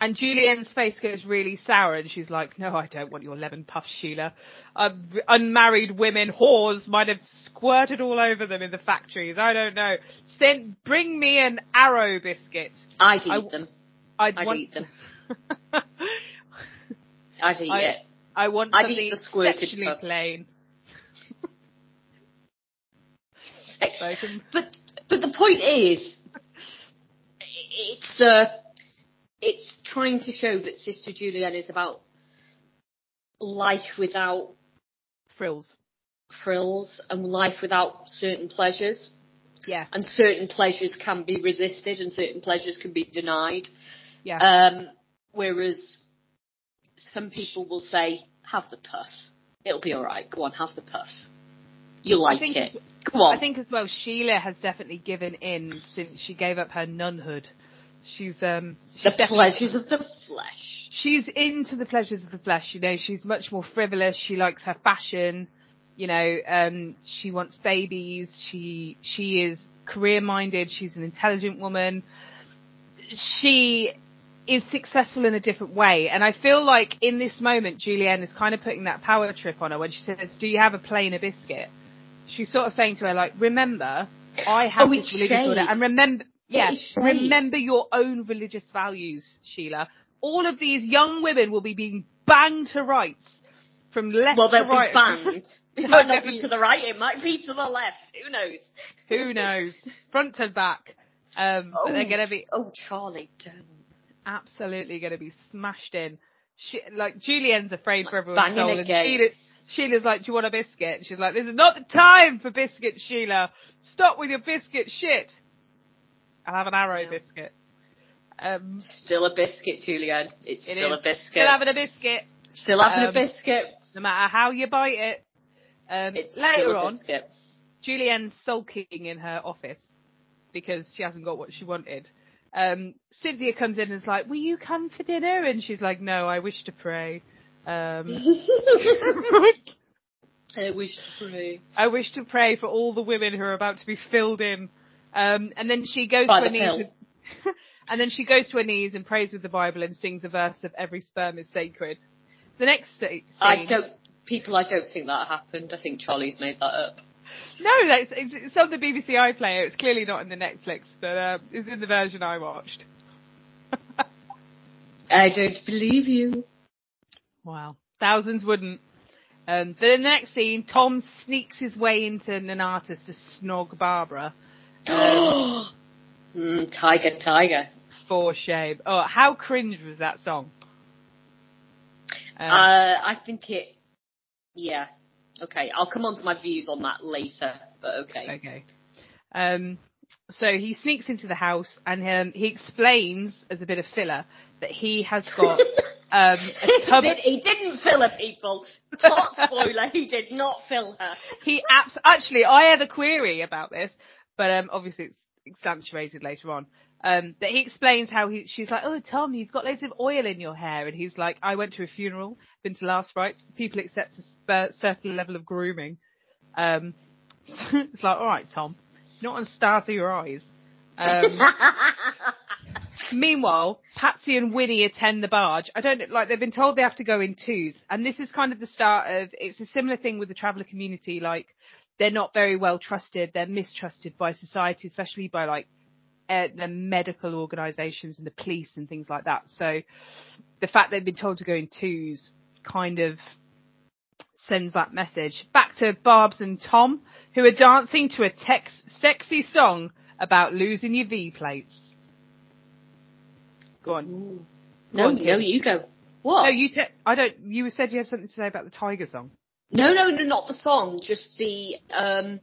and Julienne's face goes really sour and she's like, no, I don't want your lemon puff, Sheila. Um, unmarried women, whores might have squirted all over them in the factories. I don't know. Send, bring me an arrow biscuit. I'd eat I- them. I'd, I'd want eat them. I'd eat I- it. I want I'd eat the squirted plain. But but the point is, it's uh, it's trying to show that Sister Julienne is about life without frills. frills and life without certain pleasures. Yeah, And certain pleasures can be resisted and certain pleasures can be denied. yeah. Um, whereas some people will say, have the puff. It'll be alright. Go on, have the puff. You like it. as- Go on. I think as well, Sheila has definitely given in since she gave up her nunhood. She's um she's the pleasures of the flesh. she's into the pleasures of the flesh, you know, she's much more frivolous, she likes her fashion, you know, um, she wants babies, she, she is career minded, she's an intelligent woman, she is successful in a different way, and I feel like in this moment, Julienne is kind of putting that power trip on her when she says, do you have a plain a biscuit? She's sort of saying to her, like, remember, I have Oh, this religious order, and remember, yes, remember your own religious values, Sheila. All of these young women will be being banged to rights from left Well, to they'll right. be banned. It might not be to the right, it might be to the left. Who knows? Who knows? Front and back. Um, but they're gonna be Oh, Charlie, don't. absolutely gonna be smashed in. She, like Julienne's afraid for everyone's Banging soul, and. Sheila, Sheila's like, "Do you want a biscuit?" And she's like, "This is not the time for biscuits, Sheila. Stop with your biscuit shit. I'll have an arrow Yeah. biscuit." Um, Still a biscuit, Julienne. It's it still is. a biscuit. Still having a biscuit, Still having Um, a biscuit. no matter how you bite it. Um, It's later still a on, biscuit. Julienne's sulking in her office because she hasn't got what she wanted. Um, Cynthia comes in and is like, will you come for dinner? And she's like, no, I wish to pray. Um, I wish to pray. I wish to pray for all the women who are about to be filled in. Um, and then she goes By to her knees. With, and then she goes to her knees and prays with the Bible and sings a verse of every sperm is sacred. The next scene. I don't. People, I don't think that happened. I think Charlie's made that up. No, that's it's, it's on the BBC iPlayer. It's clearly not in the Netflix, but uh, it's in the version I watched. I don't believe you. wow, thousands wouldn't. Um, but in the next scene, Tom sneaks his way into Nonnatus to snog Barbara, Um, mm, tiger, tiger. for shame. Oh, how cringe was that song? Um, Uh, I think it. Yeah. Okay, I'll come on to my views on that later. But okay. Okay. Um, so he sneaks into the house and um, he explains, as a bit of filler, that he has got um, a he, tub. did, he didn't fill her, people. Not spoiler, he did not fill her. He abs- actually, I had a query about this, but um, obviously it's accentuated later on. Um, that he explains how he, she's like, oh Tom, you've got loads of oil in your hair, and he's like, I went to a funeral, been to last rites, people accept a sp- certain level of grooming. Um, it's like, all right, Tom, not on stars of your eyes. Um, Meanwhile, Patsy and Winnie attend the barge. I don't know, like they've been told they have to go in twos, and this is kind of the start of. It's a similar thing with the traveller community. Like they're not very well trusted. They're mistrusted by society, especially by like uh, the medical organisations and the police and things like that. So the fact they've been told to go in twos kind of sends that message back to Barb's and Tom, who are dancing to a tex- sexy song about losing your V plates. Go on. no, on, no, you go. What? No, you te- I don't. You said you had something to say about the Tiger song. No, no, no, not the song. Just the. Um,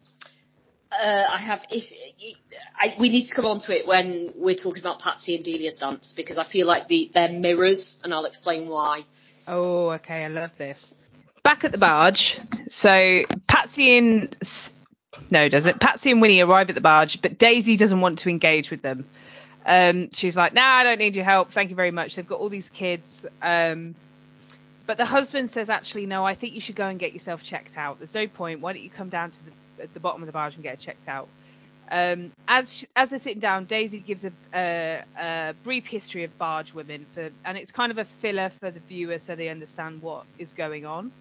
uh, I have. If, I, we need to come on to it when we're talking about Patsy and Delia's dance because I feel like the they're mirrors, and I'll explain why. Oh, okay. I love this. Back at the barge. So Patsy and no, does it? Patsy and Winnie arrive at the barge, but Daisy doesn't want to engage with them. Um, she's like, "Nah, I don't need your help. Thank you very much." They've got all these kids. Um, but the husband says, "Actually, no. I think you should go and get yourself checked out. There's no point. Why don't you come down to the at the bottom of the barge and get her checked out?" Um, as she, as they're sitting down, Daisy gives a, a, a brief history of barge women for, and it's kind of a filler for the viewer so they understand what is going on.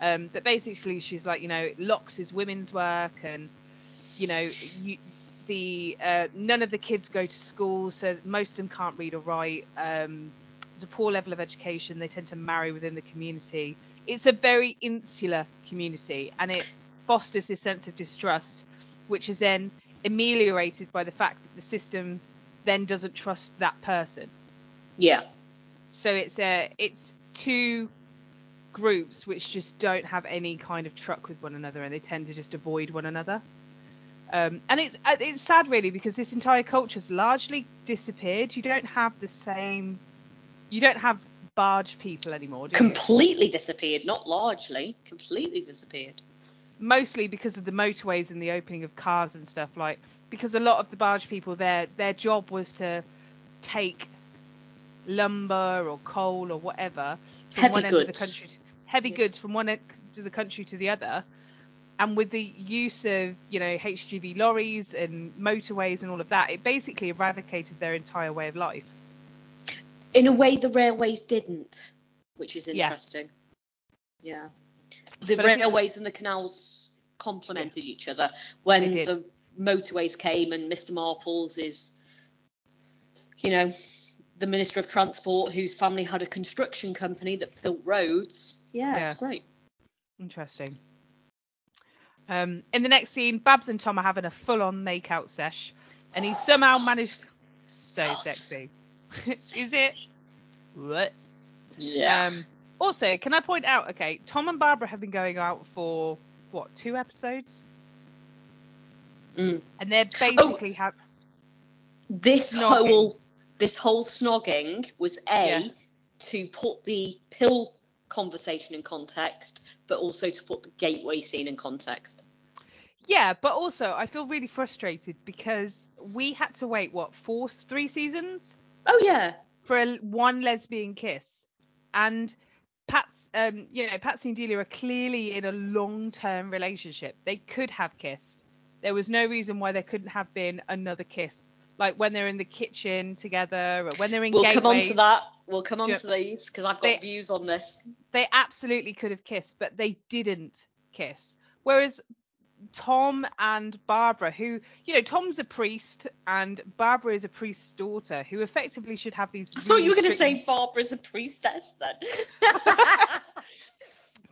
Um, but basically, she's like, you know, locks is women's work, and you know, you, the uh, none of the kids go to school, so most of them can't read or write. Um, a poor level of education. They tend to marry within the community. It's a very insular community, and it fosters this sense of distrust, which is then ameliorated by the fact that the system then doesn't trust that person. Yeah. So it's a it's two groups which just don't have any kind of truck with one another, and they tend to just avoid one another. Um, and it's uh, it's sad really because this entire culture's largely disappeared. You don't have the same, you don't have barge people anymore, do you? Completely disappeared, not largely. Completely disappeared. Mostly because of the motorways and the opening of cars and stuff like because a lot of the barge people their their job was to take lumber or coal or whatever from Heavy one end of the goods. country to, heavy Yeah. goods from one end of the country to the other and with the use of you know HGV lorries and motorways and all of that it basically eradicated their entire way of life In a way, the railways didn't, which is interesting Yeah. interesting. Yeah. The But railways and the canals complemented each other. When the motorways came and Mr. Marples is, you know, the Minister of Transport whose family had a construction company that built roads. Yeah, Yeah. it's great. Interesting. Um, in the next scene, Babs and Tom are having a full-on make-out sesh, and he somehow managed. So sexy. Is it? What? Yeah. Um, also, can I point out? Okay, Tom and Barbara have been going out for what two episodes, Mm. and they're basically have. This Snogging. whole this whole snogging was a Yeah. to put the pill conversation in context, but also to put the gateway scene in context. Yeah, but also I feel really frustrated because we had to wait what four, three seasons Oh yeah, for a, one lesbian kiss, and um, you know, Patsy and Delia are clearly in a long-term relationship. They could have kissed. There was no reason why there couldn't have been another kiss, like when they're in the kitchen together, or when they're in we'll come on to that. We'll come on to these because I've got They- views on this. They absolutely could have kissed, but they didn't kiss. Whereas Tom and Barbara, who, you know, Tom's a priest and Barbara is a priest's daughter, who effectively should have these. I thought you were going to say Barbara's a priestess then.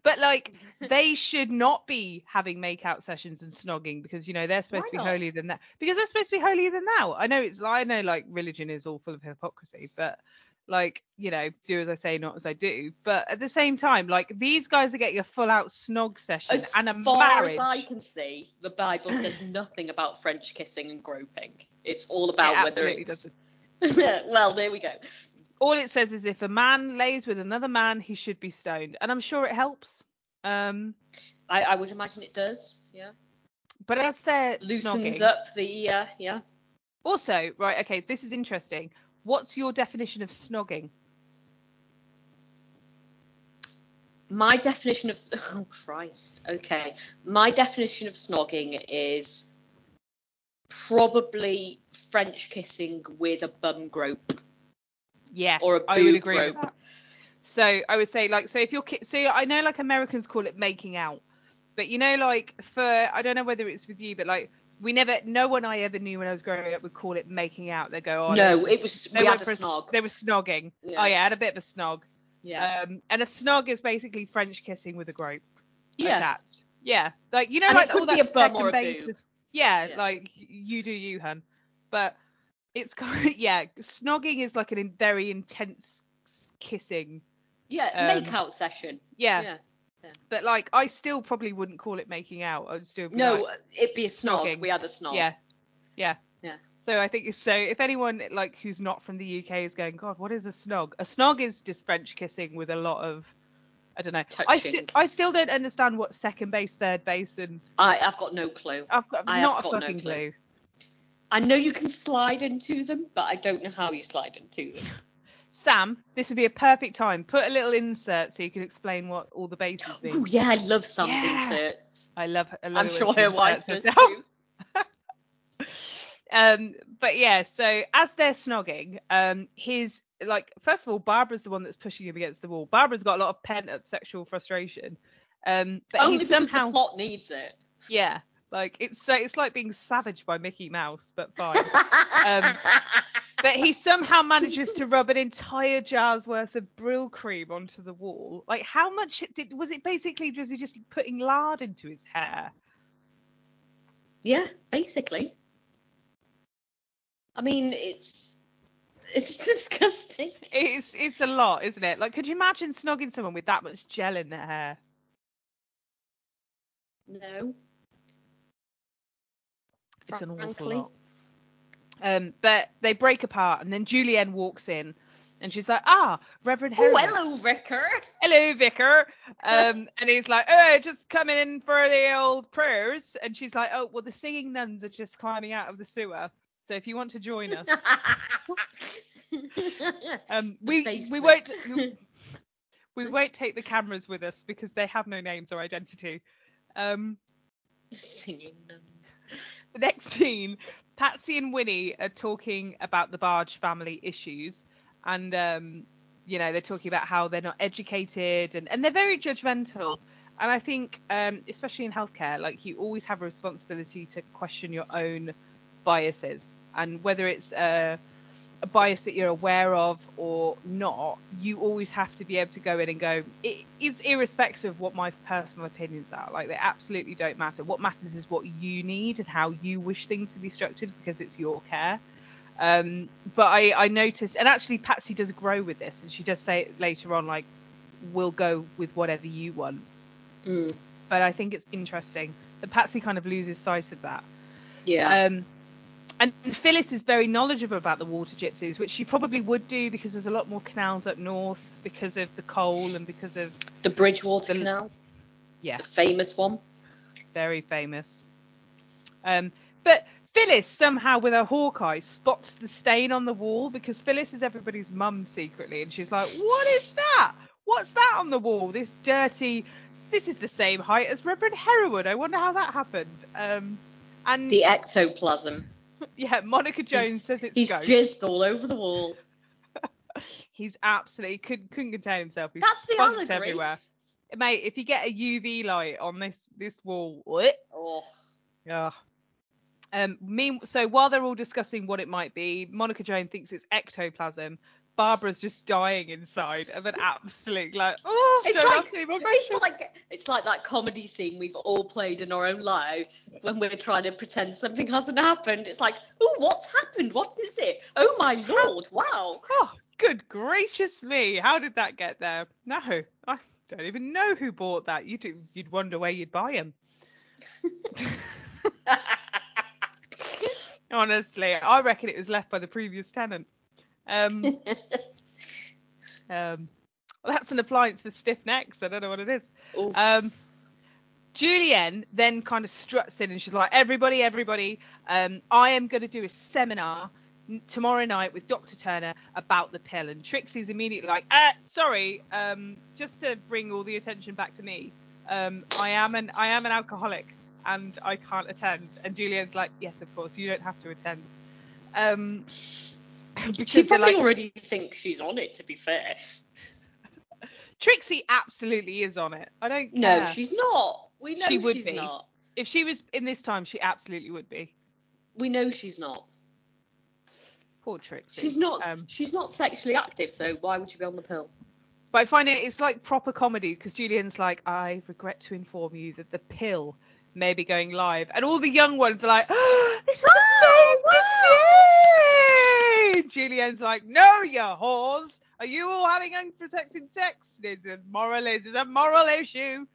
But like they should not be having makeout sessions and snogging because you know they're supposed Why to be not? holier than that. Because they're supposed to be holier than thou. I know it's I know like religion is all full of hypocrisy, but like you know do as I say, not as I do. But at the same time, like these guys are getting a full out snog session As and a far marriage. as I can see, the Bible says nothing about French kissing and groping. It's all It about whether absolutely it's. doesn't. well, there we go. All it says is if a man lays with another man, he should be stoned, and I'm sure it helps. Um, I, I would imagine it does. Yeah. but as they're Loosens snogging, up the. Uh, yeah. Also, right, okay, this is interesting. What's your definition of snogging? My definition of oh Christ, okay. My definition of snogging is probably French kissing with a bum grope Yeah, or a I would boob agree with grope. that. So I would say like so if you're ki- so I know like Americans call it making out, but you know like for I don't know whether it's with you, but like we never no one I ever knew when I was growing up would call it making out. They go oh No, it was they we had a snog. They were snogging. Yeah. Oh yeah, I had a bit of a snog. Yeah. Um, and a snog is basically French kissing with a grope yeah. attached. Yeah, like you know And like all that a a second base Yeah, Yeah. like you do you, hun. But it's kind of yeah, snogging is like an in, very intense kissing. Yeah, Um, make out session. Yeah, Yeah. But like I still probably wouldn't call it making out. I'd still be No, like, it'd be a snog. Snogging. We had a snog. yeah, yeah. Yeah. So I think so if anyone like who's not from the UK is going, God, what is a snog? A snog is just French kissing with a lot of I don't know. I, sti- Touching. I still don't understand what second base, third base, and I, I've got no clue. I've got I have not a got no fucking clue. clue. I know you can slide into them, but I don't know how you slide into them. Sam, this would be a perfect time. Put a little insert so you can explain what all the bases mean. Oh yeah, I love Sam's Yeah. inserts. I love. I love I'm sure her wife does herself. too. Um, but yeah, so as they're snogging, um, his like first of all, Barbara's the one that's pushing him against the wall. Barbara's got a lot of pent up sexual frustration. Um, but Only he because somehow, the plot needs it. yeah, like it's so it's like being savaged by Mickey Mouse, but fine. Um, but he somehow manages to rub an entire jar's worth of Brylcreem onto the wall. Like, how much did was it? Basically, was he just putting lard into his hair? yeah, basically. I mean, it's it's disgusting. It's it's a lot, isn't it? Like, could you imagine snogging someone with that much gel in their hair? No. It's an awful lot. Um, but they break apart, and then Julienne walks in, and she's like, "Ah, Reverend Oh, hello, Vicar. hello, vicar." Um, and he's like, "Oh, just coming in for the old prayers." And she's like, "Oh, well, the singing nuns are just climbing out of the sewer, so if you want to join us." Um, we we won't we won't take the cameras with us because they have no names or identity. Um, Singing nuns. the next scene, Patsy and Winnie are talking about the Barge family issues, and um, you know they're talking about how they're not educated and, and they're very judgmental. And I think, um, especially in healthcare, like you always have a responsibility to question your own biases, and whether it's uh, a bias that you're aware of or not, you always have to be able to go in and go. It is irrespective of what my personal opinions are. Like they absolutely don't matter. What matters is what you need and how you wish things to be structured because it's your care. Um, but I, I noticed, and actually Patsy does grow with this, and she does say it later on, like, we'll go with whatever you want. Mm, But I think it's interesting that Patsy kind of loses sight of that. yeah. Um, and Phyllis is very knowledgeable about the water gypsies, which she probably would do because there's a lot more canals up north because of the coal and because of the Bridgewater the- Canal, yeah, the famous one. very famous. Um, but Phyllis somehow with her Hawkeye spots the stain on the wall because Phyllis is everybody's mum secretly, and she's like, "What is that? What's that on the wall? This dirty. This is the same height as Reverend Hereward. I wonder how that happened." Um, and The ectoplasm. yeah, Monica Joan's He's, says it's he's ghost. jizzed all over the wall. He's absolutely could, couldn't contain himself. He's That's the allegory. everywhere. Mate, if you get a UV light on this this wall, what? Oh. Yeah. Um, mean, so while they're all discussing what it might be, Monica Joan thinks it's ectoplasm, Barbara's just dying inside of an absolute like oh It's like ask any more it's like it's like that comedy scene we've all played in our own lives when we're trying to pretend something hasn't happened. It's like, oh, what's happened? What is it? Oh my lord! Wow. Oh, good gracious me! How did that get there? No, I don't even know who bought that. You'd you'd wonder where you'd buy them. Honestly, I reckon it was left by the previous tenant. Um, um, well, that's an appliance for stiff necks. I don't know what it is. Oof. Um, Julienne then kind of struts in and she's like, everybody, everybody, um, I am going to do a seminar tomorrow night with Dr. Turner about the pill. And Trixie's immediately like, uh, sorry, um, just to bring all the attention back to me, um, I am an I am an alcoholic and I can't attend. And Julienne's like, yes, of course, you don't have to attend. Um, she probably like, already thinks she's on it. To be fair, Trixie absolutely is on it. I don't no, care. she's not. We know She would she's be. not. if she was in this time, she absolutely would be. We know she's not. Poor Trixie. She's not. Um, she's not sexually active. So why would you be on the pill? But I find it it's like proper comedy because Julienne's like, I regret to inform you that the pill may be going live, and all the young ones are like, oh, this is amazing! Julienne's like, no, you whores, are you all having unprotected sex? It's a moral, it's a moral issue.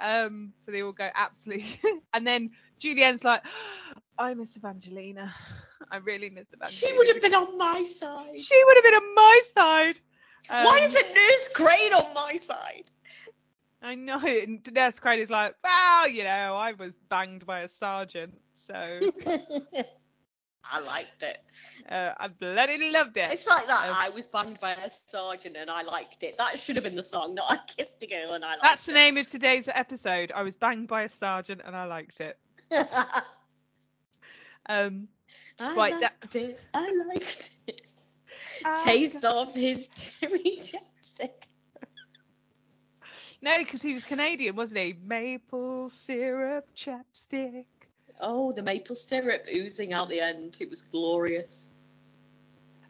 Um, so they all go absolutely, and then Julienne's like, I miss Evangelina. I really miss Evangelina. She would have been on my side. She would have been on my side. Why Um, isn't Nurse Crane on my side? I know. And Nurse Crane is like, well, you know, I was banged by a sergeant, so I liked it. uh, I bloody loved it. It's like that. Um, I was banged by a sergeant and I liked it. That should have been the song. Not I kissed a girl and I liked That's the it. name of today's episode. I was banged by a sergeant and I liked it. Um, I Right, that- liked it. I liked it. I Taste of his cherry chapstick. no, because he was Canadian, wasn't he? Maple syrup chapstick. Oh, the maple syrup oozing out the end. It was glorious.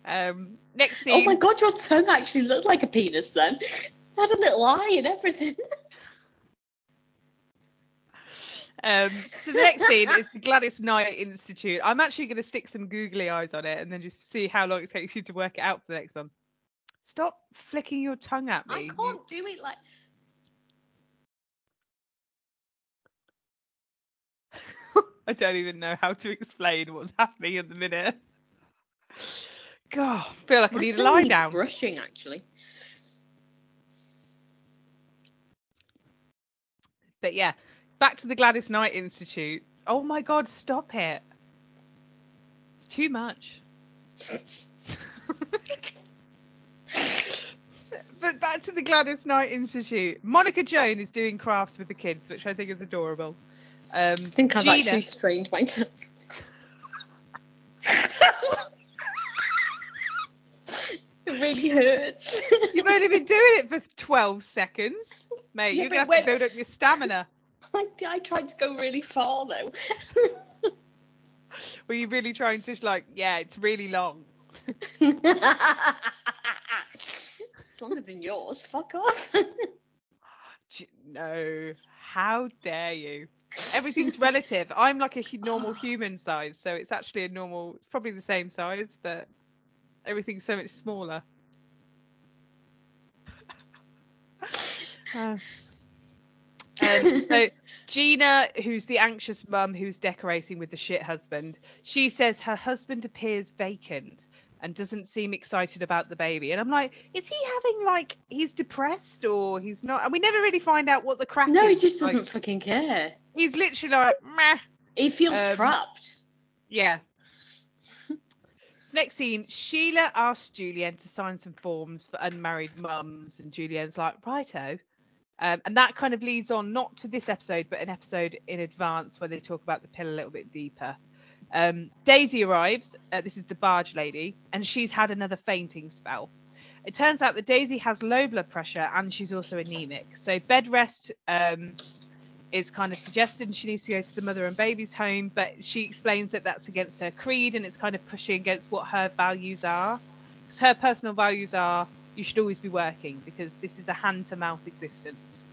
Um, next scene. Oh my god, your tongue actually looked like a penis then. It had a little eye and everything. Um, so the next scene is the Gladys Knight Institute. I'm actually going to stick some googly eyes on it and then just see how long it takes you to work it out for the next one. Stop flicking your tongue at me. I you- can't do it like. I don't even know how to explain what's happening at the minute. God, I feel like I need a lie down. brushing actually. But yeah, back to the Gladys Knight Institute. Oh my God, stop it. It's too much. but back to the Gladys Knight Institute. Monica Joan is doing crafts with the kids, which I think is adorable. Um, I think I've Gina, actually strained my tongue. it really hurts. You've only been doing it for 12 seconds, mate. Yeah, You're going to have when- to build up your stamina. I, I tried to go really far though. Were you really trying to, like, yeah, it's really long. it's longer than yours. Fuck off. No, how dare you? Everything's relative. I'm like a normal human size, so it's actually a normal. It's probably the same size, but everything's so much smaller. Uh, um, so Gina, who's the anxious mum who's decorating with the shit husband, she says her husband appears vacant and doesn't seem excited about the baby. And I'm like, is he having like he's depressed or he's not? And we never really find out what the crack no, he just doesn't fucking care. He's literally like, meh. He feels Um, trapped. Yeah. So next scene, Sheila asks Julienne to sign some forms for unmarried mums, and Julienne's like, righto. Um, and that kind of leads on not to this episode, but an episode in advance where they talk about the pill a little bit deeper. Um, Daisy arrives. Uh, this is the barge lady, and she's had another fainting spell. It turns out that Daisy has low blood pressure and she's also anemic. So bed rest um, is kind of suggested, and she needs to go to the mother and baby's home. But she explains that that's against her creed and it's kind of pushing against what her values are. because her personal values are you should always be working because this is a hand to mouth existence.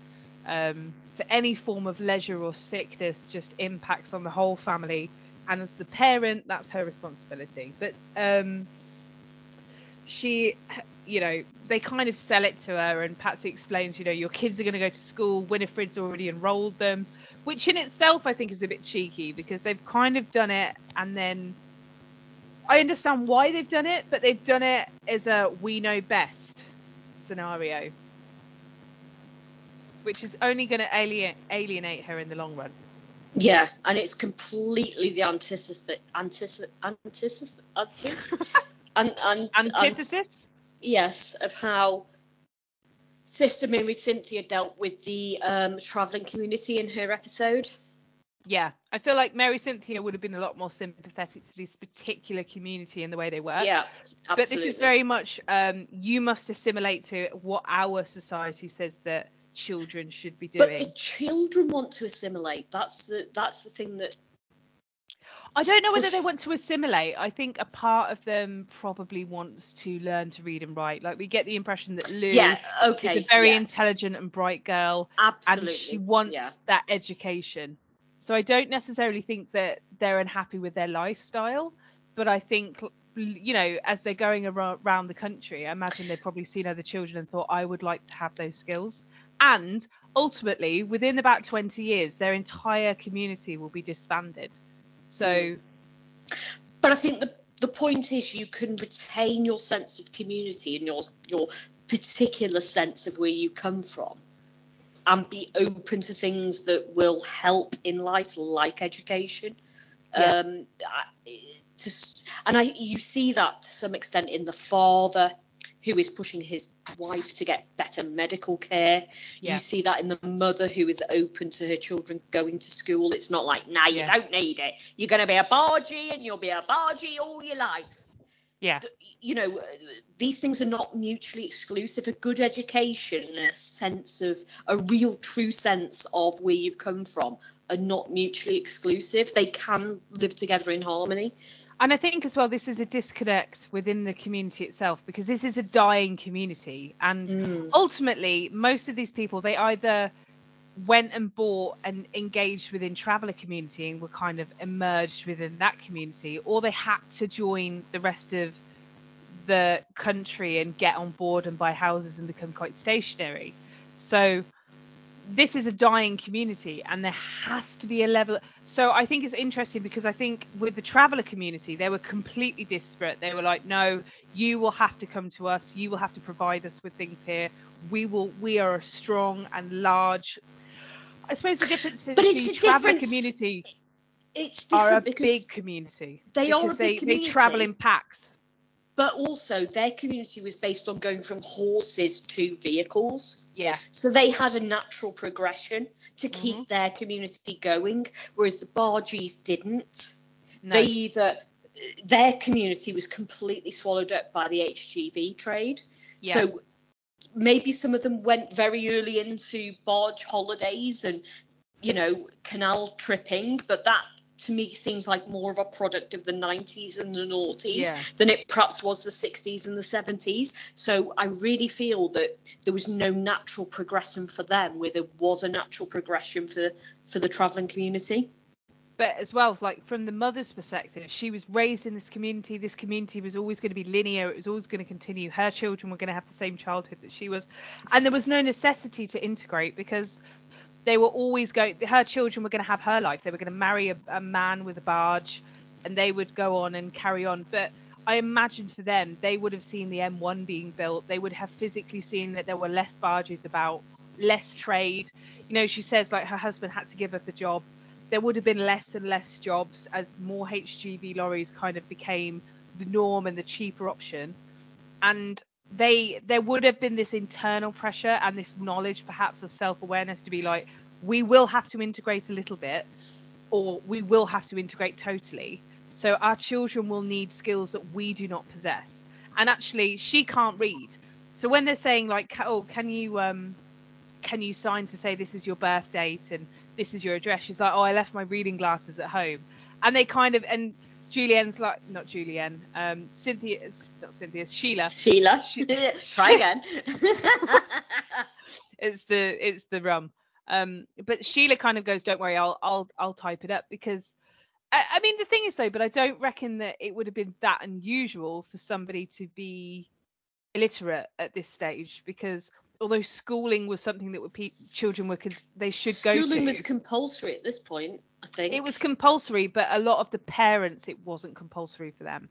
Um, so any form of leisure or sickness just impacts on the whole family, and as the parent, that's her responsibility. But um, she, you know, they kind of sell it to her, and Patsy explains, you know, your kids are going to go to school. Winifred's already enrolled them, which in itself I think is a bit cheeky because they've kind of done it, and then I understand why they've done it, but they've done it as a we know best scenario, which is only going to alien, alienate her in the long run. Yeah, and it's completely the antithesis, antithesis, antithesis, antithesis, Antithesis? Yes, of how Sister Mary Cynthia dealt with the um, travelling community in her episode. Yeah, I feel like Mary Cynthia would have been a lot more sympathetic to this particular community and the way they work. Yeah, absolutely. But this is very much um, you must assimilate to what our society says that children should be doing. But the children want to assimilate. That's the that's the thing that I don't know whether they want to assimilate. I think a part of them probably wants to learn to read and write. Like we get the impression that Lou yeah okay is a very yeah, intelligent and bright girl, absolutely and she wants yeah. that education. So I don't necessarily think that they're unhappy with their lifestyle, but I think you know as they're going around the country, I imagine they've probably seen other children and thought I would like to have those skills. And ultimately, within about 20 years, their entire community will be disbanded. So But I think the the point is you can retain your sense of community and your your particular sense of where you come from and be open to things that will help in life like education. Yeah. Um I- to, and I you see that to some extent in the father who is pushing his wife to get better medical care. Yeah. You see that in the mother who is open to her children going to school. It's not like, nah, you Yeah. don't need it. You're going to be a bargee and you'll be a bargee all your life. yeah, You know, these things are not mutually exclusive. A good education and a sense of, a real true sense of where you've come from are not mutually exclusive. They can live together in harmony. And I think as well, this is a disconnect within the community itself because this is a dying community. And Mm. ultimately, most of these people, they either went and bought and engaged within traveller community and were kind of emerged within that community, or they had to join the rest of the country and get on board and buy houses and become quite stationary. So this is a dying community and there has to be a level so i think it's interesting because i think with the traveller community they were completely disparate. They were like no you will have to come to us. You will have to provide us with things here. We will we are a strong and large. I suppose the difference is But it's the a traveller difference- community It's are a because big community they are a they, big they community. travel in packs but also their community was based on going from horses to vehicles. yeah So they had a natural progression to keep Mhm. their community going, whereas the Bargees didn't. no. They either their community was completely swallowed up by the HGV trade. Yeah. So maybe some of them went very early into barge holidays and you know canal tripping, but that to me seems like more of a product of the 90s and the noughties Yeah. than it perhaps was the 60s and the 70s. So I really feel that there was no natural progression for them, where there was a natural progression for for the travelling community. but as well like from the mother's perspective she was raised in this community this community was always going to be linear it was always going to continue her children were going to have the same childhood that she was and there was no necessity to integrate because they were always going her children were going to have her life they were going to marry a, a man with a barge and they would go on and carry on but I imagine for them, they would have seen the M1 being built. They would have physically seen that there were less barges about, less trade. You know, she says like her husband had to give up a job there would have been less and less jobs as more HGV lorries kind of became the norm and the cheaper option. And they there would have been this internal pressure and this knowledge perhaps of self-awareness to be like we will have to integrate a little bit or we will have to integrate totally. So our children will need skills that we do not possess. And actually she can't read. So when they're saying like oh can you um can you sign to say this is your birth date and this is your address she's like oh i left my reading glasses at home and they kind of and Julienne's like not Julienne. Um, Cynthia, not Cynthia, Sheila. Sheila. She, Try again. It's the it's the rum. Um, but Sheila kind of goes, "Don't worry, I'll I'll I'll type it up because." I, I mean, the thing is though, but I don't reckon that it would have been that unusual for somebody to be illiterate at this stage because although schooling was something that were pe- children were cause they should go to. Schooling was compulsory at this point, I think. it was compulsory, but a lot of the parents it wasn't compulsory for them.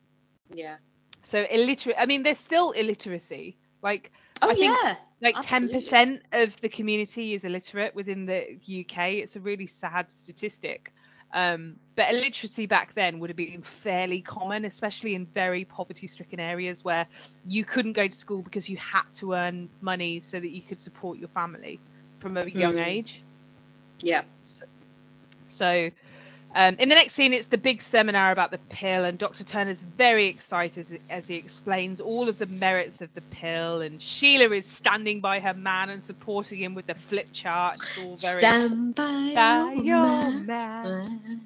Yeah. So illiterate. I mean, there's still illiteracy. Like Oh I think yeah. like ten percent of the community is illiterate within the UK. It's a really sad statistic. Um, but illiteracy back then would have been fairly common, especially in very poverty-stricken areas where you couldn't go to school because you had to earn money so that you could support your family from a young Mm. age. Yeah. So, um, in the next scene, it's the big seminar about the pill, and Dr. Turner's very excited as, he explains all of the merits of the pill. And Sheila is standing by her man and supporting him with the flip chart. It's all very Stand by, by your your man. man.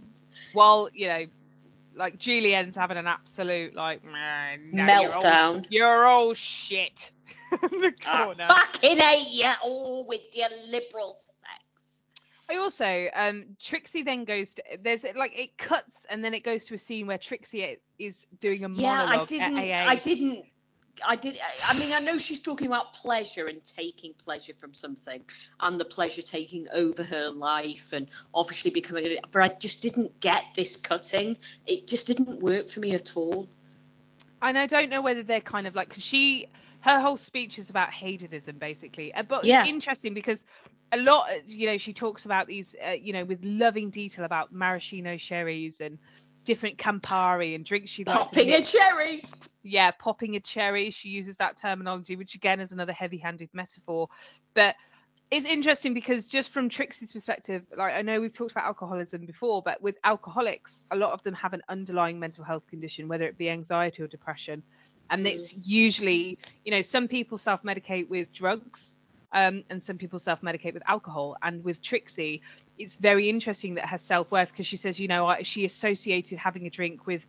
While you know, like Julienne's having an absolute like "Nah, no, you're all- Meltdown. You're all shit. in the I fucking hate you all with your liberal sex. I also, um, Trixie then goes to there's like it cuts and then it goes to a scene where Trixie is doing a Yeah, monologue I didn't. at AA. I didn't. I did. I mean, I know she's talking about pleasure and taking pleasure from something, and the pleasure taking over her life, and obviously becoming. But I just didn't get this cutting. It just didn't work for me at all. and I don't know whether they're kind of like because she her whole speech is about hedonism basically, Uh, but Yeah. it's interesting because a lot you know she talks about these uh, you know with loving detail about maraschino cherries and different Campari and drinks she likes. Popping a cherry. yeah, popping a cherry. She uses that terminology, which again is another heavy-handed metaphor. But it's interesting because just from Trixie's perspective, like I know we've talked about alcoholism before, but with alcoholics, a lot of them have an underlying mental health condition, whether it be anxiety or depression. And it's usually, you know, some people self-medicate with drugs, um, and some people self-medicate with alcohol. And with Trixie, it's very interesting that her self-worth, because she says, you know, she associated having a drink with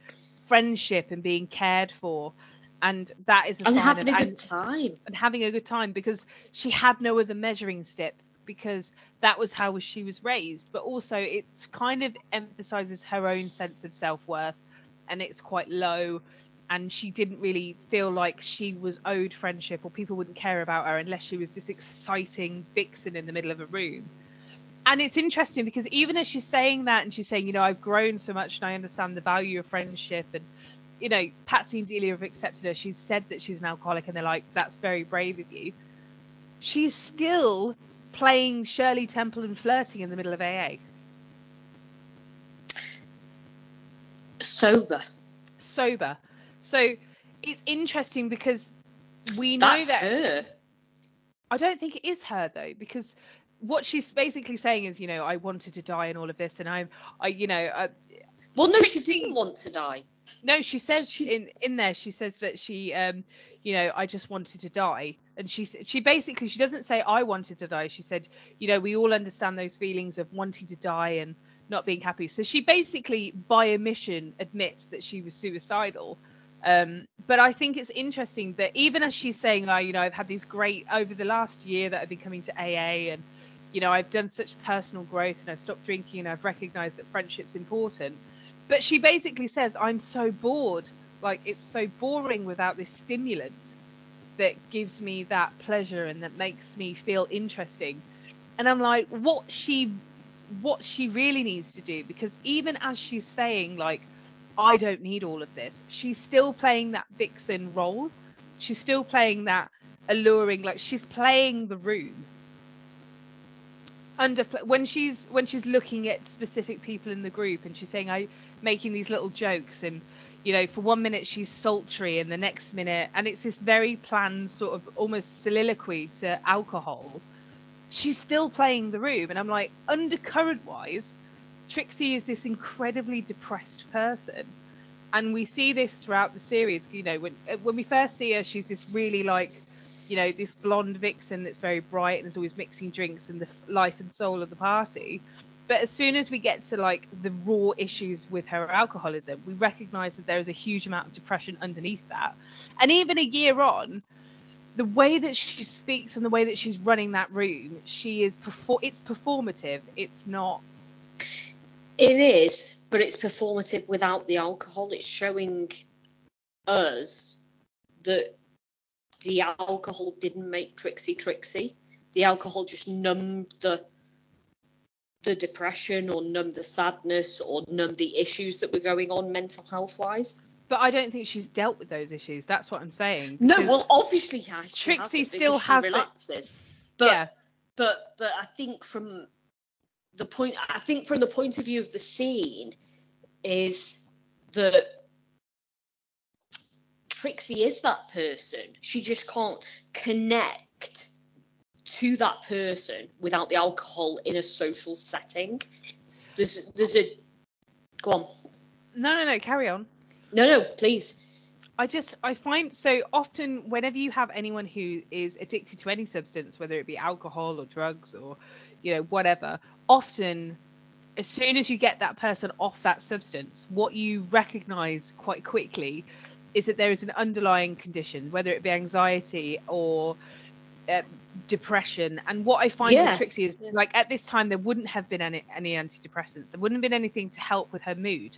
friendship and being cared for, and that is a And sign having of a good and, time. and having a good time because she had no other measuring stick because that was how she was raised. But also, it kind of emphasizes her own sense of self-worth, and it's quite low. And she didn't really feel like she was owed friendship or people wouldn't care about her unless she was this exciting vixen in the middle of a room. And it's interesting because even as she's saying that and she's saying, you know, I've grown so much and I understand the value of friendship and you know, Patsy and Delia have accepted her. She's said that she's an alcoholic and they're like, that's very brave of you. She's still playing Shirley Temple and flirting in the middle of AA. Sober. Sober. So it's interesting because we know That's that her. I don't think it is her though, because what she's basically saying is, you know, I wanted to die and all of this, and I'm, I, you know, I, Well, no, she didn't want to die. no, she says She- in in there, she says that she, um, you know, I just wanted to die, and she she basically she doesn't say I wanted to die. She said, you know, we all understand those feelings of wanting to die and not being happy. So she basically, by omission, admits that she was suicidal. Um, but I think it's interesting that even as she's saying, you know, I've had these great over the last year that I've been coming to AA and, you know, I've done such personal growth and I've stopped drinking and I've recognized that friendship's important. But she basically says, I'm so bored. Like, it's so boring without this stimulant that gives me that pleasure and that makes me feel interesting. And I'm like, what she what she really needs to do because even as she's saying like I don't need all of this, she's still playing that vixen role. She's still playing that alluring like she's playing the room. Under when she's when she's looking at specific people in the group and she's saying I making these little jokes and you know for one minute she's sultry and the next minute and it's this very planned sort of almost soliloquy to alcohol she's still playing the room and i'm like undercurrent wise trixie is this incredibly depressed person and we see this throughout the series you know when uh, when we first see her she's this really like you know this blonde vixen that's very bright and is always mixing drinks and the life and soul of the party But as soon as we get to like the raw issues with her alcoholism, we recognize that there is a huge amount of depression underneath that. And even a year on, the way that she speaks and the way that she's running that room, she is perfor- it's performative. It's not It is, but it's performative without the alcohol. It's showing us that the alcohol didn't make Trixie Trixie. The alcohol just numbed the the depression or numbed the sadness or numbed the issues that were going on mental health wise. but I don't think she's dealt with those issues. That's what I'm saying. No, well, obviously, yeah, she Trixie still has it. relapses. But yeah. but but I think from the point I think from the point of view of the scene is that Trixie is that person. She just can't connect to that person without the alcohol in a social setting. There's there's a go on. No, no, no. Carry on. No, no, please. I just I find so often whenever you have anyone who is addicted to any substance, whether it be alcohol or drugs or you know whatever, often as soon as you get that person off that substance, what you recognize quite quickly is that there is an underlying condition, whether it be anxiety or uh, depression. And what I find Yeah. with Trixie is like at this time there wouldn't have been any any antidepressants. There wouldn't have been anything to help with her mood.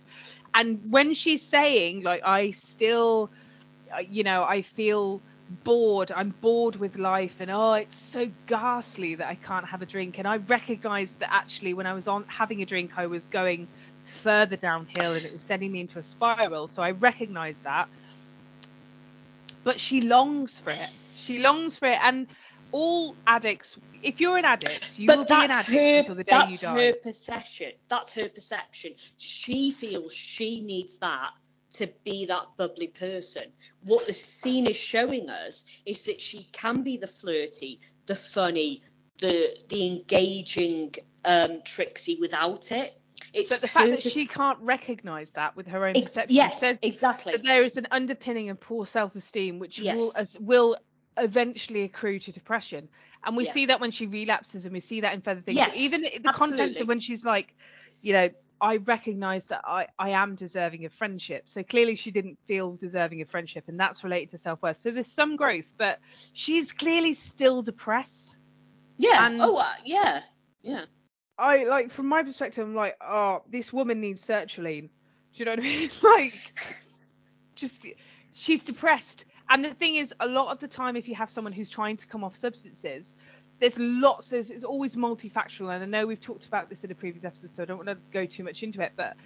And when she's saying like I still, uh, you know, I feel bored. I'm bored with life, and oh, it's so ghastly that I can't have a drink. And I recognised that actually when I was on having a drink, I was going further downhill, and it was sending me into a spiral. So I recognised that. But she longs for it. She longs for it, and all addicts. If you're an addict, you will but be an that's addict her until the day you that's die. her perception that's her perception she feels she needs that to be that bubbly person what the scene is showing us is that she can be the flirty the funny the the engaging um trixie without it it's But the fact that she can't recognise that with her own ex- perception yes says exactly there is an underpinning of poor self-esteem which Yes. will as will eventually accrue to depression. And we Yeah. see that when she relapses and we see that in further things. Yes, But even the the contents of when she's like you know i recognize that i i am deserving of friendship. So clearly she didn't feel deserving of friendship and that's related to self-worth. So there's some growth but she's clearly still depressed. Yeah. And- oh uh, yeah. Yeah. I like from my perspective i'm like oh this woman needs sertraline. Do you know what i mean? Like just she's depressed and the thing is a lot of the time if you have someone who's trying to come off substances there's lots there's it's always multifactorial and i know we've talked about this in a previous episode so i don't want to go too much into it but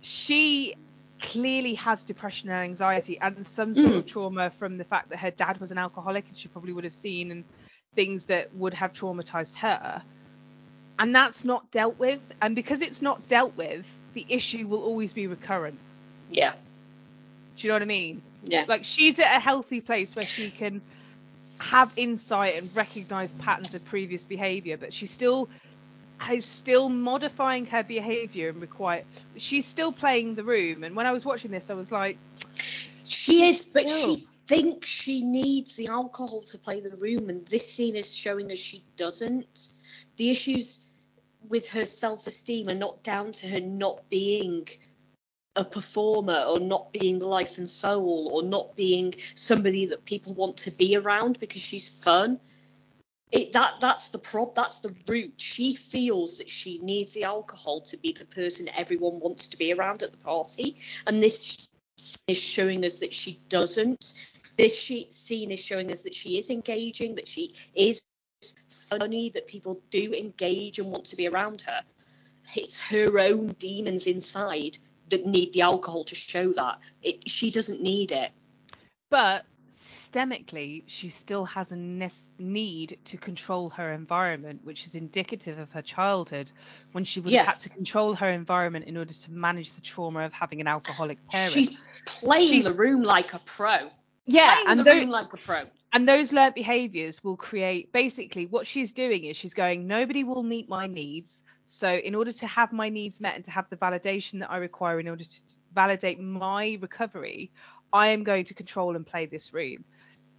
she clearly has depression and anxiety and some sort of mm. trauma from the fact that her dad was an alcoholic and she probably would have seen and things that would have traumatized her. And that's not dealt with. And because it's not dealt with the issue will always be recurrent. Yeah do you know what i mean yeah like she's at a healthy place where she can have insight and recognize patterns of previous behavior but she still is still modifying her behavior and require she's still playing the room and when i was watching this i was like She is, but Still. she thinks she needs the alcohol to play the room, and this scene is showing us she doesn't. The issues with her self esteem are not down to her not being a performer or not being the life and soul or not being somebody that people want to be around because she's fun. It, that that's the prob that's the root. She feels that she needs the alcohol to be the person everyone wants to be around at the party, and this is showing us that she doesn't. This scene is showing us that she is engaging, that she is funny, that people do engage and want to be around her. It's her own demons inside that need the alcohol to show that. It, she doesn't need it. but systemically she still has a nes- need to control her environment which is indicative of her childhood when she would have had to control her environment in order to manage the trauma of having an alcoholic parent She's playing She's- the room like a pro. yeah playing and the room like a pro. and those learned behaviors will create basically what she's doing is she's going nobody will meet my needs so in order to have my needs met and to have the validation that i require in order to validate my recovery i am going to control and play this room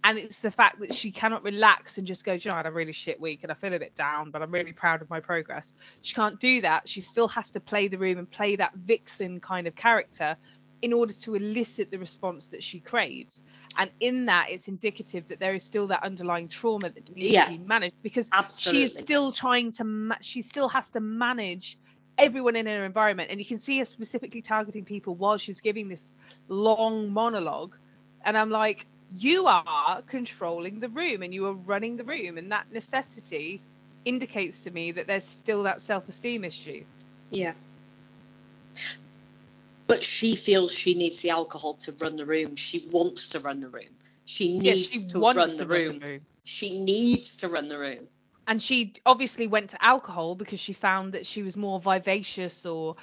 And it's the fact that she cannot relax and just go, you know, I had a really shit week and I feel a bit down, but I'm really proud of my progress. She can't do that. She still has to play the room and play that vixen kind of character in order to elicit the response that she craves. And in that, it's indicative that there is still that underlying trauma that needs Yeah. to be managed because she is still trying to, ma- she still has to manage everyone in her environment. And you can see her specifically targeting people while she's giving this long monologue. And I'm like, you are controlling the room and you are running the room. And that necessity indicates to me that there's still that self esteem issue. Yeah. But she feels she needs the alcohol to run the room. She wants to run the room. She Yeah, needs she to run to the run room. the room. She needs to run the room. and she obviously went to alcohol because she found that she was more vivacious or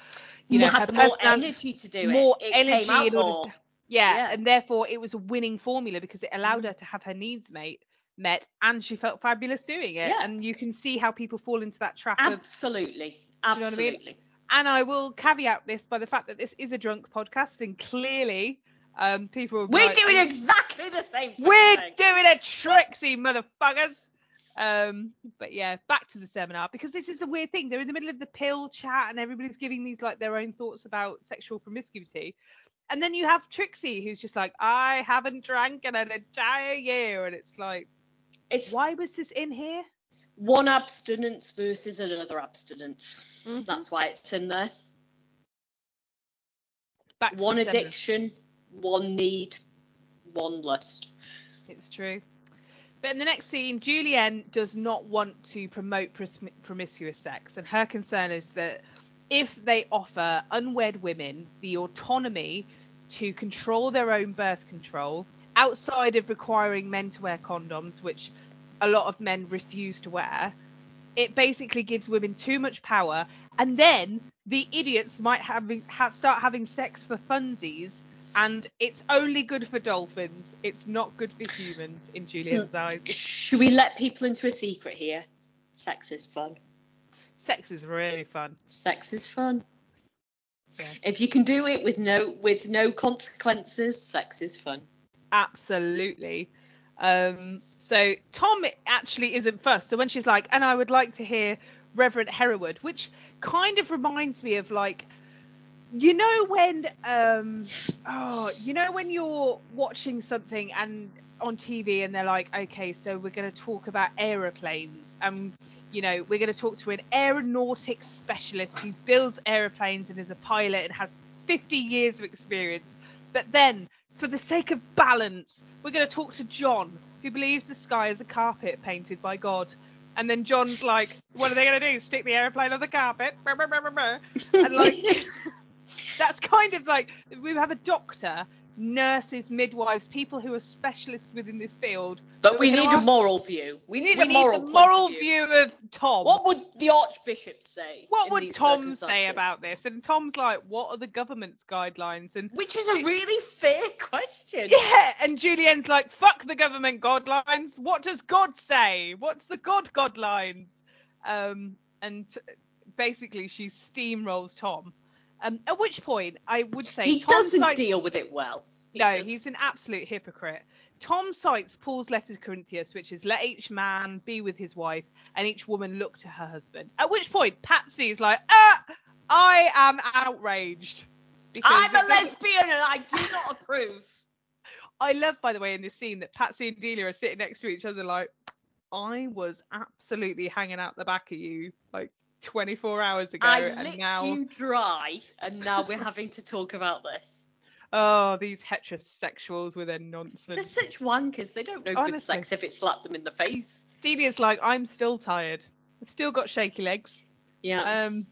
you know had more energy to do more it. It energy in order to- yeah, Yeah. and therefore it was a winning formula because it allowed Mhm. her to have her needs made met and she felt fabulous doing it Yeah. and you can see how people fall into that trap of Absolutely. know what I mean? And I will caveat this by the fact that this is a drunk podcast and clearly um people We're doing "Oh, exactly the same fucking We're doing a Trixie, motherfuckers. Um, but yeah, back to the seminar because this is the weird thing. They're in the middle of the pill chat and everybody's giving these like their own thoughts about sexual promiscuity. And then you have Trixie who's just like, I haven't drank in an entire year. And it's like, It's why was this in here? One abstinence versus another abstinence. Mhm. That's why it's in there. Back One the addiction, one need, one lust. It's true. But in the next scene, Julienne does not want to promote promiscuous sex, and her concern is that if they offer unwed women the autonomy to control their own birth control outside of requiring men to wear condoms, which a lot of men refuse to wear, it basically gives women too much power, and then the idiots might having ha- start having sex for funsies, and it's only good for dolphins. It's not good for humans in Julienne's eyes. Should we let people into a secret here? Sex is fun. Sex is really fun. Sex is fun. Yes. If you can do it with no with no consequences, sex is fun. Absolutely. Um, so Tom actually isn't first. So when she's like, and I would like to hear Reverend Hereward, which kind of reminds me of like, you know when, um, oh, you know when you're watching something and on TV and they're like, okay, so we're going to talk about aeroplanes and you know we're going to talk to an aeronautics specialist who builds aeroplanes and is a pilot and has 50 years of experience. But then, for the sake of balance, we're going to talk to John, who believes the sky is a carpet painted by God. And then John's like, what are they going to do? Stick the aeroplane on the carpet? And like, that's kind of like we have a doctor, nurses, midwives, people who are specialists within this field. But we need a moral view. We need We a need moral the moral view. view of Tom. What would the archbishop say? What would Tom say about this? And Tom's like, what are the government's guidelines? And Which is a really fair question. yeah, and Julienne's like, fuck the government guidelines. What does God say? What's the God guidelines? Um, and basically she steamrolls Tom. Um, at which point I would say He Tom doesn't cites- deal with it well. He no, just- he's an absolute hypocrite. Tom cites Paul's letter to Corinthians, which is let each man be with his wife and each woman look to her husband. At which point Patsy is like, ah, I am outraged. I'm a lesbian and I do not approve. I love, by the way, in this scene that Patsy and Delia are sitting next to each other, like, I was absolutely hanging out the back of you like 24 hours ago, I and licked now, you dry, and now we're having to talk about this. oh, these heterosexuals with their nonsense. They're such wankers. They don't know good Honestly. sex if it slapped them in the face. Delia's like, I'm still tired. I've still got shaky legs. Yeah. Um,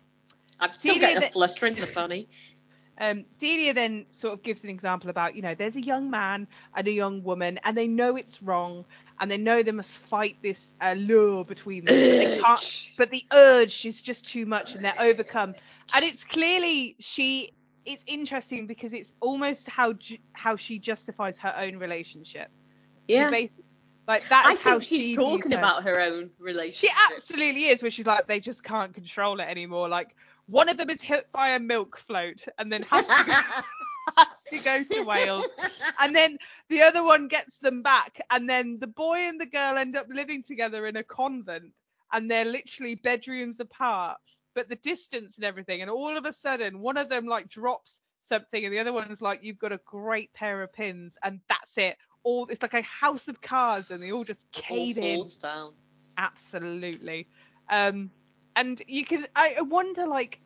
I'm still Delia, getting a flutter in the funny. um, Delia then sort of gives an example about, you know, there's a young man and a young woman, and they know it's wrong, and they know they must fight this uh, lure between them. But, they can't, but the urge is just too much, and they're overcome. And it's clearly she. It's interesting because it's almost how ju- how she justifies her own relationship. Yeah. like that I is how think she's she talking her. about her own relationship. She absolutely is, where she's like, they just can't control it anymore. Like one of them is hit by a milk float and then has to to go to Wales. And then the other one gets them back. And then the boy and the girl end up living together in a convent. And they're literally bedrooms apart, but the distance and everything. And all of a sudden, one of them like drops something, and the other one's like, You've got a great pair of pins. And that's it. All it's like a house of cards, and they all just All cave in falls down. absolutely um and you can I wonder like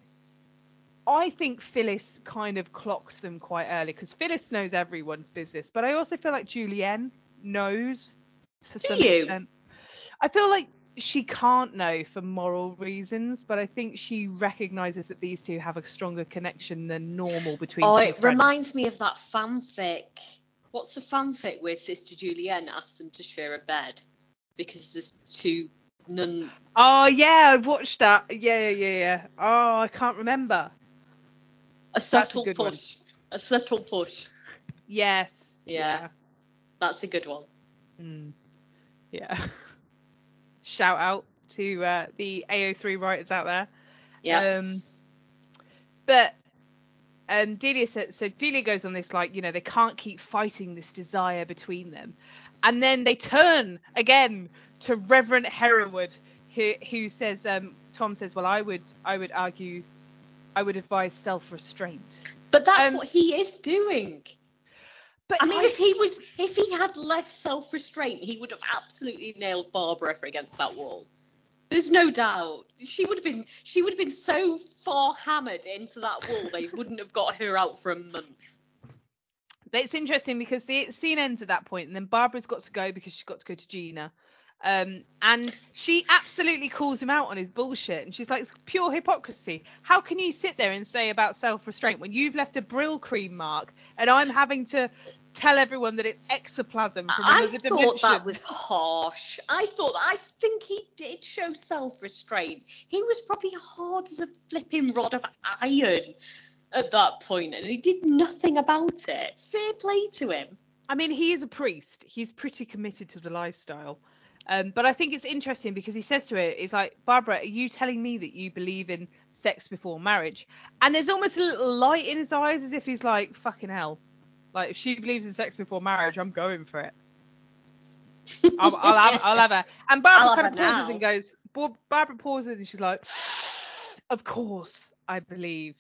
i think phyllis kind of clocks them quite early because phyllis knows everyone's business but i also feel like julienne knows to Do some you? extent i feel like she can't know for moral reasons but i think she recognizes that these two have a stronger connection than normal between Oh, two it friends. reminds me of that fanfic. What's the fanfic where Sister Julienne asks them to share a bed because there's two nun. oh yeah i've watched that yeah yeah yeah yeah oh i can't remember A subtle one. push. A subtle push. yes Yeah. That's a good one. Mm. Yeah. Shout out to uh, the AO3 writers out there. Yeah. Um, But um, Delia said, so Delia goes on this like, you know, they can't keep fighting this desire between them, and then they turn again to Reverend Hereward, who who says, um, Tom says, well, I would I would argue, I would advise self-restraint. but that's um, what he is doing. But I mean, like- if he was, if he had less self-restraint, he would have absolutely nailed Barbara against that wall. There's no doubt. She would have been, she would have been so far hammered into that wall, they wouldn't have got her out for a month. But it's interesting because the scene ends at that point, and then Barbara's got to go because she's got to go to Gina. Um, and she absolutely calls him out on his bullshit, and she's like, "It's pure hypocrisy. How can you sit there and say about self-restraint when you've left a Brylcreem mark, and I'm having to tell everyone that it's ectoplasm from I another thought dimension?" that was harsh. I thought, I think he did show self-restraint. He was probably hard as a flipping rod of iron at that point, and he did nothing about it. Fair play to him. I mean, he is a priest. He's pretty committed to the lifestyle. Um, but I think it's interesting because he says to her, "He's like, Barbara, are you telling me that you believe in sex before marriage?" And there's almost a little light in his eyes, as if he's like, "Fucking hell!" Like if she believes in sex before marriage, I'm going for it. I'll, I'll have, I'll have her. And Barbara kind of pauses now. and goes, Barbara pauses and she's like, "Of course, I believe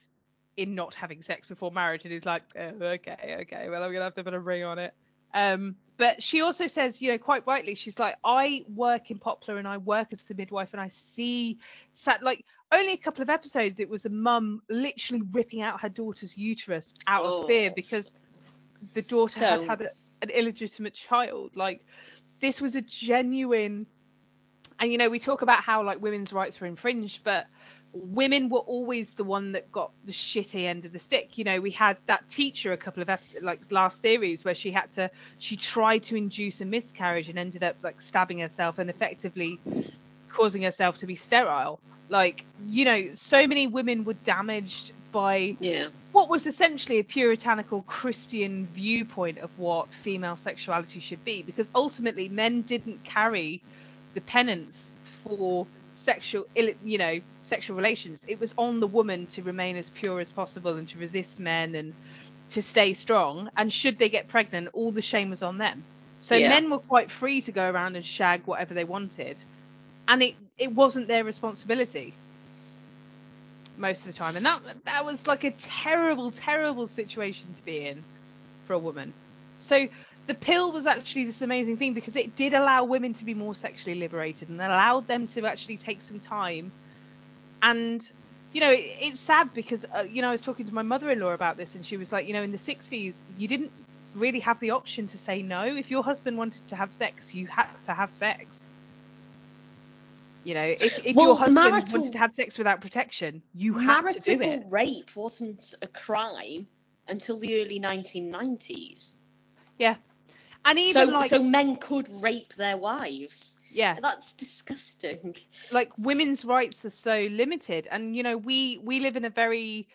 in not having sex before marriage." And he's like, oh, "Okay, okay, well, I'm gonna have to put a ring on it." Um, but she also says, you know, quite rightly, she's like, "I work in Poplar and I work as a midwife, and I see, sat like." Only a couple of episodes, it was a mum literally ripping out her daughter's uterus out of fear Oh. because the daughter had had a, an illegitimate child. Like this was a genuine and you know we talk about how like women's rights were infringed but women were always the one that got the shitty end of the stick you know we had that teacher a couple of like last series where she had to she tried to induce a miscarriage and ended up like stabbing herself and effectively causing herself to be sterile like you know so many women were damaged by Yeah. what was essentially a puritanical Christian viewpoint of what female sexuality should be, because ultimately men didn't carry the penance for sexual, you know, sexual relations. It was on the woman to remain as pure as possible and to resist men and to stay strong. And should they get pregnant, all the shame was on them. So Yeah. men were quite free to go around and shag whatever they wanted, and it it wasn't their responsibility most of the time, and that that was like a terrible, terrible situation to be in for a woman. So the pill was actually this amazing thing because it did allow women to be more sexually liberated and allowed them to actually take some time. And you know, it, it's sad because uh, you know I was talking to my mother-in-law about this, and she was like, you know, in the 60s, you didn't really have the option to say no. If your husband wanted to have sex, you had to have sex. You know, if, if Well, your husband marital- wanted to have sex without protection, you had to do Marital it. rape wasn't a crime until the early 1990s. Yeah. And even So, like so men could rape their wives. yeah, That's disgusting. like women's rights are so limited and you know we we live in a very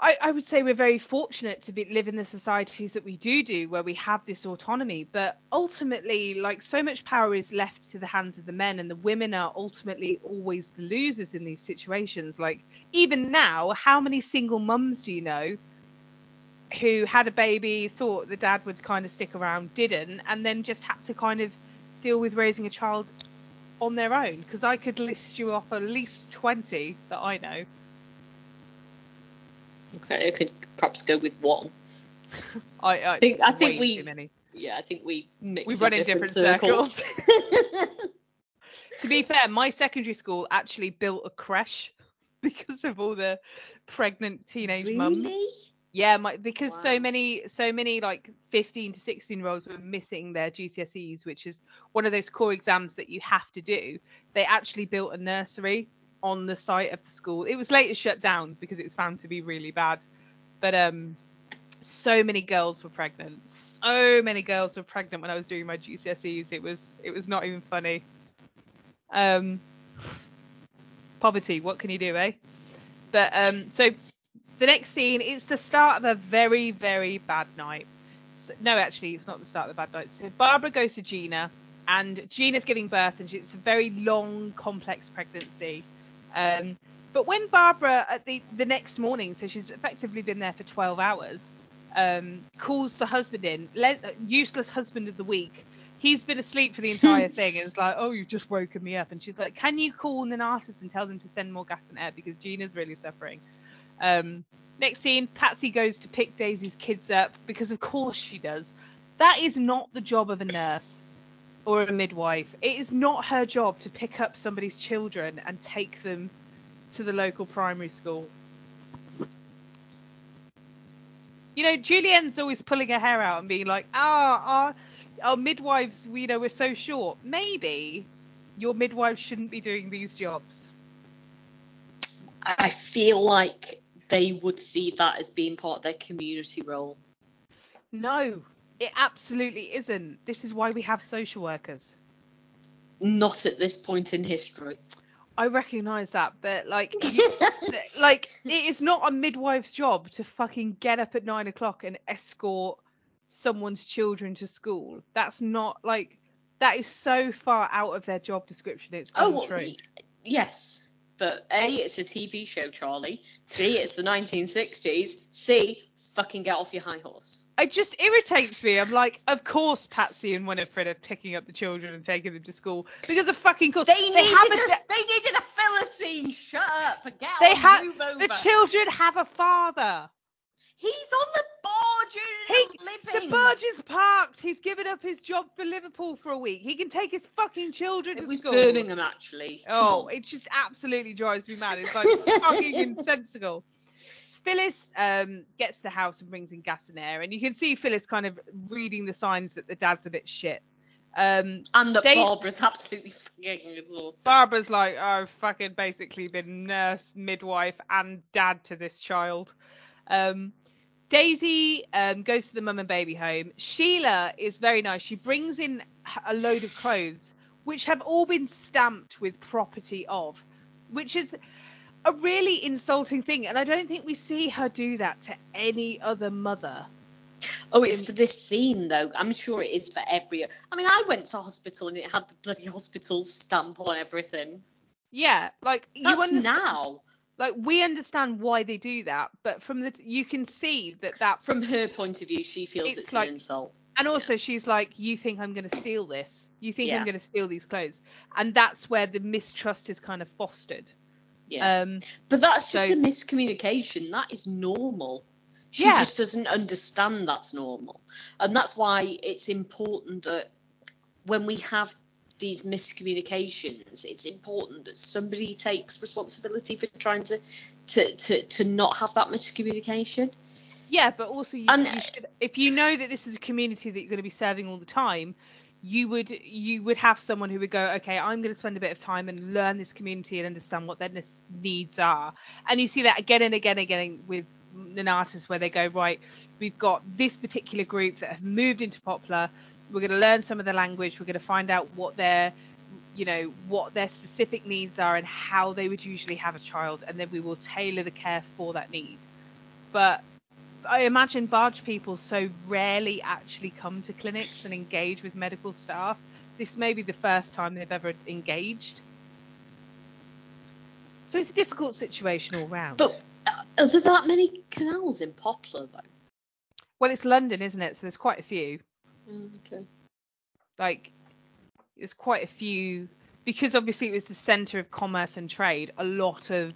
I, I would say we're very fortunate to be live in the societies that we do do where we have this autonomy but ultimately like so much power is left to the hands of the men and the women are ultimately always the losers in these situations like even now how many single mums do you know who had a baby, thought the dad would kind of stick around, didn't, and then just had to kind of deal with raising a child on their own. Because I could list you off at least 20 that I know. Okay, I could perhaps go with one. I, I think- I think we- too many. Yeah, I think we mix We run in different, different circles. To be fair, my secondary school actually built a creche because of all the pregnant teenage mums. Yeah, my because Wow. so many so many like 15 to 16 year olds were missing their GCSEs, which is one of those core exams that you have to do. They actually built a nursery on the site of the school. It was later shut down because it was found to be really bad. But um so many girls were pregnant. So many girls were pregnant when I was doing my GCSEs. It was it was not even funny. Um poverty, what can you do, eh? But um so the next scene is the start of a very, very bad night. So, no, actually, it's not the start of the bad night. So Barbara goes to Gina, and Gina's giving birth, and she, it's a very long, complex pregnancy. Um, but when Barbara, at the the next morning, so she's effectively been there for 12 hours, um, calls the husband in, le- useless husband of the week. He's been asleep for the entire thing, and it's like, oh, you've just woken me up. And she's like, can you call Nonnatus and tell them to send more gas and air because Gina's really suffering. Um, next scene, Patsy goes to pick Daisy's kids up because of course she does. That is not the job of a nurse or a midwife. It is not her job to pick up somebody's children and take them to the local primary school. You know, Julienne's always pulling her hair out and being like, ah, our, our midwives, you know, we're so short. Maybe your midwives shouldn't be doing these jobs. I feel like they would see that as being part of their community role. No, it absolutely isn't. This is why we have social workers. Not at this point in history. I recognise that, but like, like it is not a midwife's job to fucking get up at nine o'clock and escort someone's children to school. That's not like that is so far out of their job description. It's Oh, untrue. well, yes. But A, it's a TV show, Charlie. B, it's the 1960s. C, fucking get off your high horse. It just irritates me. I'm like, of course Patsy and Winifred are picking up the children and taking them to school because of fucking course They, needed, have a a, de- they needed a filler scene. Shut up. Get they on, have the children have a father. He's on the barge He, living. the barge is parked. He's given up his job for Liverpool for a week. He can take his fucking children It to was school. Birmingham, actually. Come Oh, on. it just absolutely drives me mad. It's like fucking insensible. Phyllis um, gets to the house and brings in gas and air, and you can see Phyllis kind of reading the signs that the dad's a bit shit. Um, And that Barbara's absolutely fucking exhausted. Barbara's like, I've fucking basically been nurse, midwife, and dad to this child. Um, Daisy um, goes to the mum and baby home. Sheila is very nice. She brings in a load of clothes, which have all been stamped with property of, which is a really insulting thing. And I don't think we see her do that to any other mother. Oh, it's for this scene though. I'm sure it is for every. I mean, I went to hospital and it had the bloody hospital stamp on everything. Yeah, like you That's understand. now. Like we understand why they do that but from the you can see that that From her point of view, she feels It's it's, like- an insult. and also she's like you think i'm going to steal this you think i'm going to steal these clothes and that's where the mistrust is kind of fostered Yeah. um but that's just so- a miscommunication. That is normal. She Yeah. just doesn't understand that's normal. And that's why it's important that when we have these miscommunications, it's important that somebody takes responsibility for trying to to, to, to not have that miscommunication. yeah but also you, And- you should if you know that this is a community that you're going to be serving all the time you would you would have someone who would go okay i'm going to spend a bit of time and learn this community and understand what their needs are and you see that again and again and again with Nonnatus where they go right we've got this particular group that have moved into poplar we're going to learn some of the language we're going to find out what their you know what their specific needs are and how they would usually have a child and then we will tailor the care for that need but I imagine barge people so rarely actually come to clinics and engage with medical staff. This may be the first time they've ever engaged. So it's a difficult situation all round. But uh, are there that many canals in Poplar though? Well, it's London, isn't it? So there's quite a few. Mm, okay. Like, there's quite a few because obviously it was the centre of commerce and trade. A lot of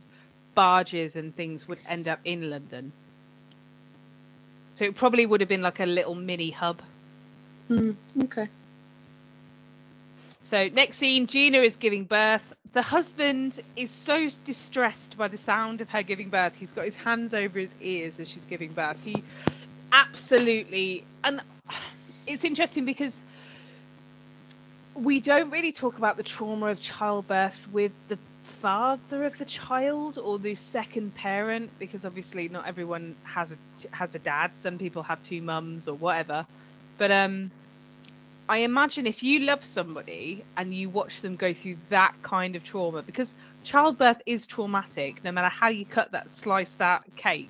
barges and things would end up in London. So it probably would have been like a little mini hub. Mm, okay. So next scene, Gina is giving birth. The husband is so distressed by the sound of her giving birth. He's got his hands over his ears as she's giving birth. He absolutely and it's interesting because we don't really talk about the trauma of childbirth with the father of the child or the second parent because obviously not everyone has a has a dad some people have two mums or whatever but um I imagine if you love somebody and you watch them go through that kind of trauma, because childbirth is traumatic, no matter how you cut that, slice that cake,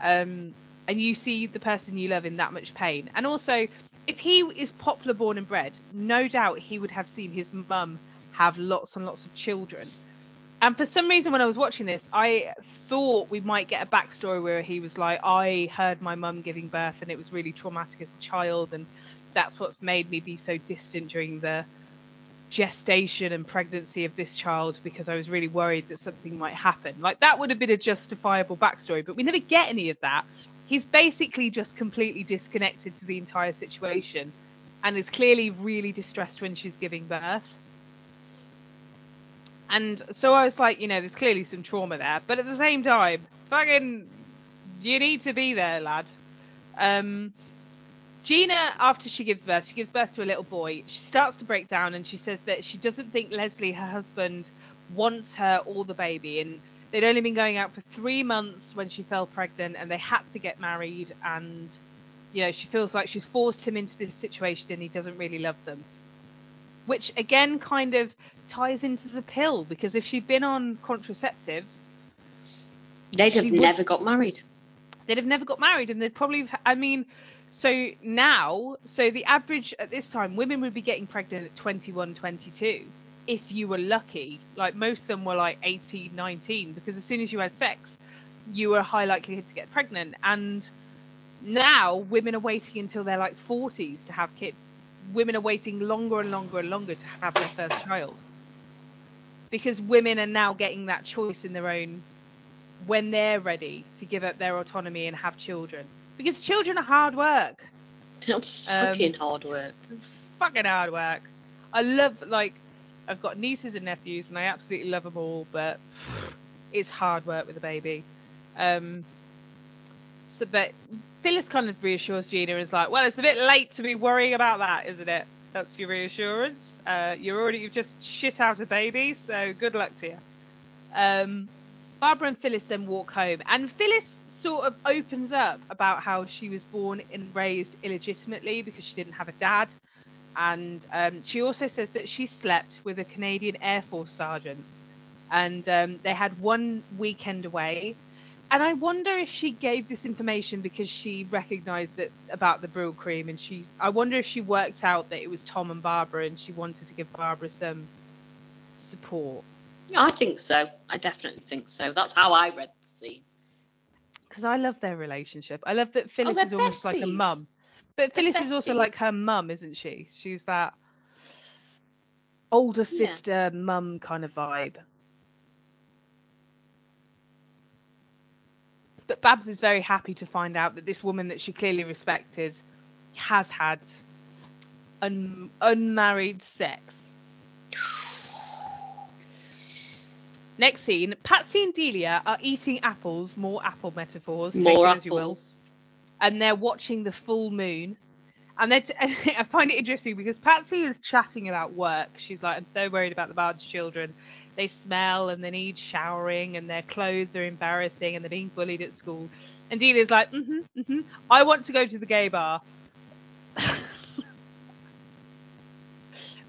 um, and you see the person you love in that much pain. And also, if he is Poplar born and bred, no doubt he would have seen his mum have lots and lots of children. And for some reason, when I was watching this, I thought we might get a backstory where he was like, I heard my mum giving birth and it was really traumatic as a child, and that's what's made me be so distant during the gestation and pregnancy of this child because I was really worried that something might happen. Like that would have been a justifiable backstory, but we never get any of that. He's basically just completely disconnected to the entire situation and is clearly really distressed when she's giving birth. And so I was like, you know, there's clearly some trauma there, but at the same time, fucking, you need to be there, lad. Um, Gina, after she gives birth, she gives birth to a little boy. She starts to break down and she says that she doesn't think Leslie, her husband, wants her or the baby. And they'd only been going out for three months when she fell pregnant and they had to get married. And, you know, she feels like she's forced him into this situation and he doesn't really love them. Which again kind of ties into the pill because if she'd been on contraceptives, they'd have never would, got married. They'd have never got married and they'd probably, have, I mean, so now, so the average at this time, women would be getting pregnant at 21, 22 if you were lucky. Like most of them were like 18, 19 because as soon as you had sex, you were a high likelihood to get pregnant. And now women are waiting until they're like 40s to have kids. Women are waiting longer and longer and longer to have their first child because women are now getting that choice in their own when they're ready to give up their autonomy and have children because children are hard work. fucking um, hard work. Fucking hard work. I love like I've got nieces and nephews and I absolutely love them all, but it's hard work with a baby. Um, so, but Phyllis kind of reassures Gina and is like, well, it's a bit late to be worrying about that, isn't it? That's your reassurance. Uh, you're already you've just shit out a baby, so good luck to you. Um, Barbara and Phyllis then walk home, and Phyllis sort of opens up about how she was born and raised illegitimately because she didn't have a dad. And um, she also says that she slept with a Canadian Air Force sergeant. And um, they had one weekend away. And I wonder if she gave this information because she recognised it about the Brylcreem, and she. I wonder if she worked out that it was Tom and Barbara, and she wanted to give Barbara some support. I think so. I definitely think so. That's how I read the scene because I love their relationship. I love that Phyllis oh, is almost besties. like a mum. But Phyllis is also like her mum, isn't she? She's that older sister, yeah. mum kind of vibe. But Babs is very happy to find out that this woman that she clearly respected has had un- unmarried sex Next scene, Patsy and Delia are eating apples, more apple metaphors, more apples. And they're watching the full moon. And I find it interesting because Patsy is chatting about work. She's like, I'm so worried about the barge children. They smell and they need showering and their clothes are embarrassing and they're being bullied at school. And Delia's like, mm-hmm, mm-hmm. I want to go to the gay bar.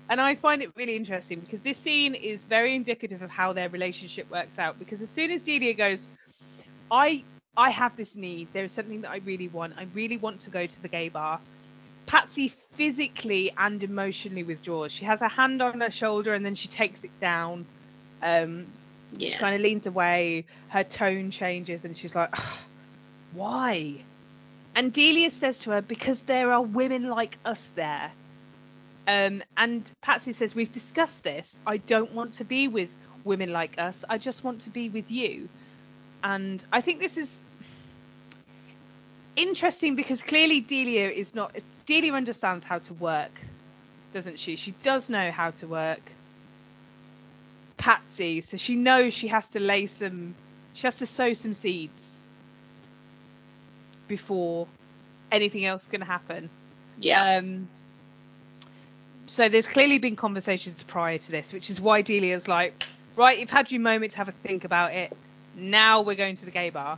and I find it really interesting because this scene is very indicative of how their relationship works out. Because as soon as Delia goes, I I have this need. There is something that I really want. I really want to go to the gay bar. Patsy physically and emotionally withdraws. She has her hand on her shoulder and then she takes it down. Um, yeah. She kind of leans away. Her tone changes and she's like, "Why? And Delia says to her, because there are women like us there. Um, and Patsy says, We've discussed this. I don't want to be with women like us. I just want to be with you. And I think this is interesting because clearly Delia is not. Delia understands how to work, doesn't she? She does know how to work. Patsy, so she knows she has to lay some. She has to sow some seeds before anything else can happen. Yeah. Um, so there's clearly been conversations prior to this, which is why Delia's like, right, you've had your moment to have a think about it. Now we're going to the gay bar.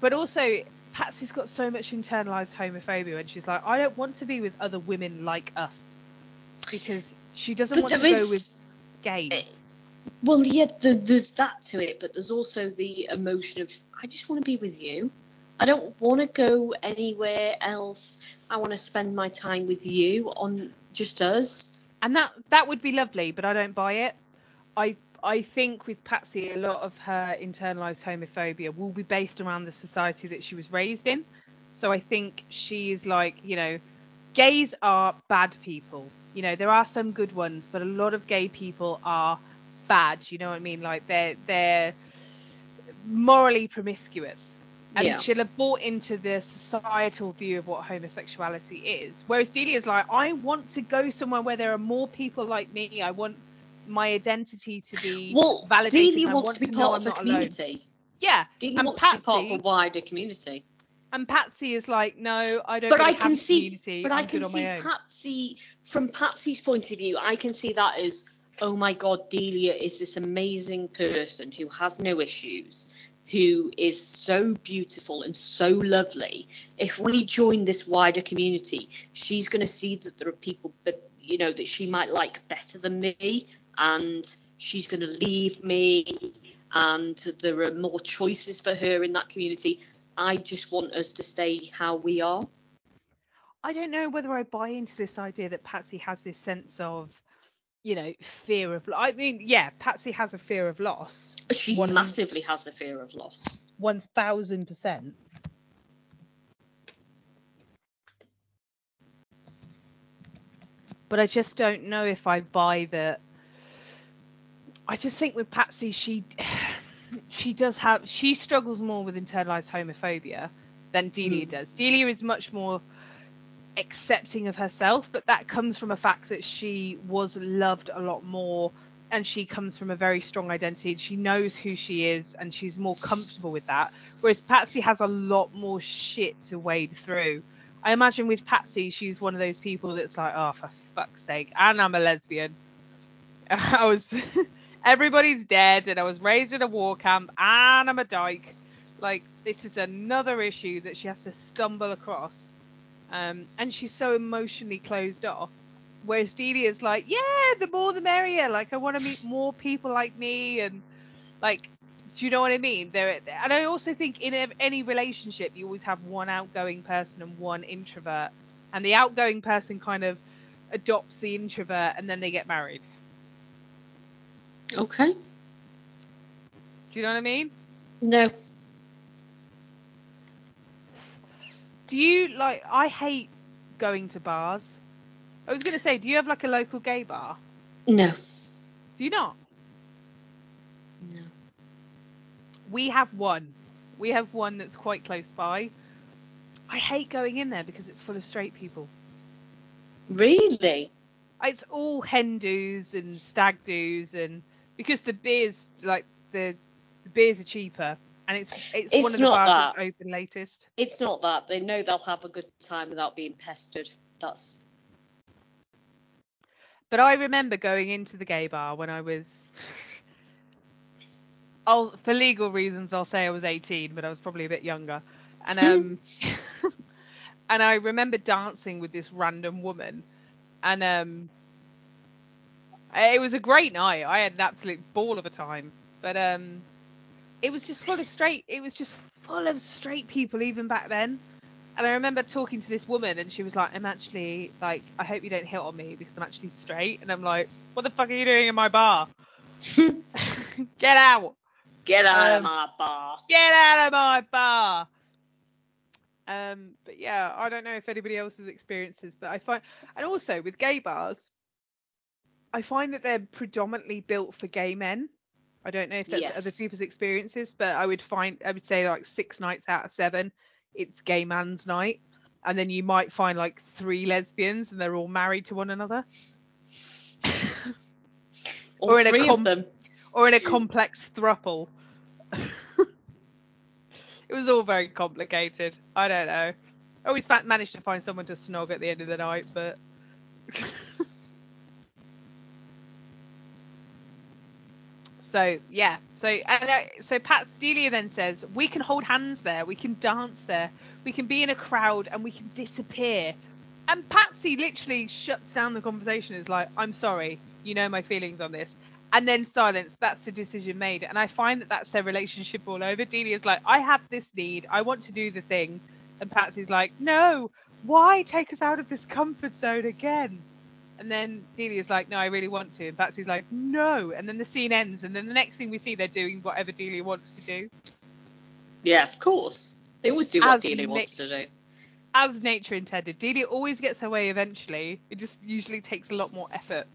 But also, Patsy's got so much internalized homophobia, and she's like, I don't want to be with other women like us because she doesn't But want to there go with gays. Well, yeah, th there's that to it, but there's also the emotion of I just want to be with you. I don't want to go anywhere else. I want to spend my time with you on just us. and that that would be lovely, but I don't buy it. I I think with Patsy, a lot of her internalized homophobia will be based around the society that she was raised in. So I think she is like, you know, gays are bad people. You know, there are some good ones, but a lot of gay people are bad. You know what I mean? Like they're they're morally promiscuous. And Yeah. she'll have bought into the societal view of what homosexuality is. Whereas Delia's like, I want to go somewhere where there are more people like me. I want my identity to be Well, validated. Delia wants want to be part of a not alone. community. Yeah. Delia and wants to be part of a wider community. And Patsy is like, no, I don't But really I can see, community. but I'm I can see. Patsy from Patsy's point of view. I can see that as, oh my God, Delia is this amazing person who has no issues, who is so beautiful and so lovely. If we join this wider community, she's going to see that there are people that you know that she might like better than me, and she's going to leave me, and there are more choices for her in that community. I just want us to stay how we are. I don't know whether I buy into this idea that Patsy has this sense of, you know, fear of. I mean, yeah, Patsy has a fear of loss, She One- massively has a fear of loss. one thousand percent. But I just don't know if I buy that. I just think with Patsy, she she does have she struggles more with internalized homophobia than Delia Mm. does. Delia is much more accepting of herself, but that comes from a fact that she was loved a lot more and she comes from a very strong identity and she knows who she is and she's more comfortable with that. Whereas Patsy has a lot more shit to wade through. I imagine with Patsy, she's one of those people that's like, oh, for fuck's sake, and I'm a lesbian. I was, everybody's dead, and I was raised in a war camp, and I'm a dyke. Like, this is another issue that she has to stumble across. Um, and she's so emotionally closed off. Whereas Delia's like, yeah, the more the merrier. Like, I want to meet more people like me, and like, do you know what I mean? There, and I also think in any relationship, you always have one outgoing person and one introvert, and the outgoing person kind of adopts the introvert, and then they get married. Okay. Do you know what I mean? No. Do you like? I hate going to bars. I was gonna say, do you have like a local gay bar? No. Do you not? No. We have one. We have one that's quite close by. I hate going in there because it's full of straight people. Really? It's all hen do's and stag do's, and because the beers like the, the beers are cheaper, and it's it's, It's one of the bars that's that. open latest. It's not that. They know they'll have a good time without being pestered. That's But I remember going into the gay bar when I was. I'll, for legal reasons, I'll say I was 18, but I was probably a bit younger. And um, and I remember dancing with this random woman, and um, it was a great night. I had an absolute ball of a time. But um, it was just full of straight. It was just full of straight people even back then. And I remember talking to this woman, and she was like, "I'm actually like, I hope you don't hit on me because I'm actually straight." And I'm like, "What the fuck are you doing in my bar? Get out! get out Um, of my bar. Get out of my bar!" Um, but yeah, I don't know if anybody else's experiences, but I find, and also with gay bars, I find that they're predominantly built for gay men. I don't know if that's Yes. other people's experiences, but I would find, I would say like six nights out of seven, it's gay man's night. And then you might find like three lesbians and they're all married to one another. All Or in a three com- of them. or in a complex thruple. it was all very complicated. I don't know. I always managed to find someone to snog at the end of the night, but. so yeah, so and uh, so Pat Delia then says we can hold hands there, we can dance there, we can be in a crowd, and we can disappear. And Patsy literally shuts down the conversation. Is like, I'm sorry, you know my feelings on this, and then silence. That's the decision made. And I find that that's their relationship all over. Delia's like, I have this need, I want to do the thing, and Patsy's like, No, why take us out of this comfort zone again? And then Delia's like, No, I really want to. And Patsy's like, No. And then the scene ends, and then the next thing we see, they're doing whatever Delia wants to do. Yeah, of course. They always do what As Delia Nick- wants to do. As nature intended. Delia always gets her way eventually. It just usually takes a lot more effort.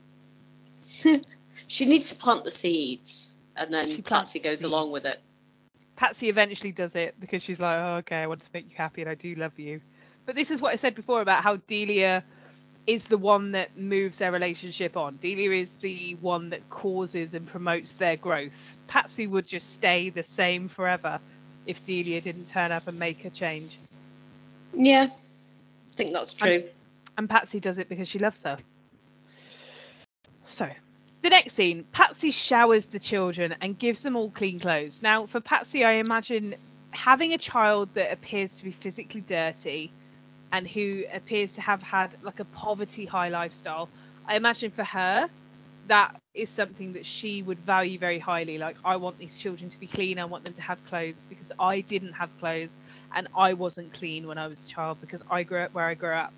she needs to plant the seeds, and then Patsy goes seeds. along with it. Patsy eventually does it because she's like, oh, okay, I want to make you happy and I do love you. But this is what I said before about how Delia is the one that moves their relationship on. Delia is the one that causes and promotes their growth. Patsy would just stay the same forever if Delia didn't turn up and make a change. Yeah, I think that's true. And Patsy does it because she loves her. So, the next scene Patsy showers the children and gives them all clean clothes. Now, for Patsy, I imagine having a child that appears to be physically dirty and who appears to have had like a poverty high lifestyle, I imagine for her, that is something that she would value very highly. Like, I want these children to be clean, I want them to have clothes because I didn't have clothes and I wasn't clean when I was a child because I grew up where I grew up.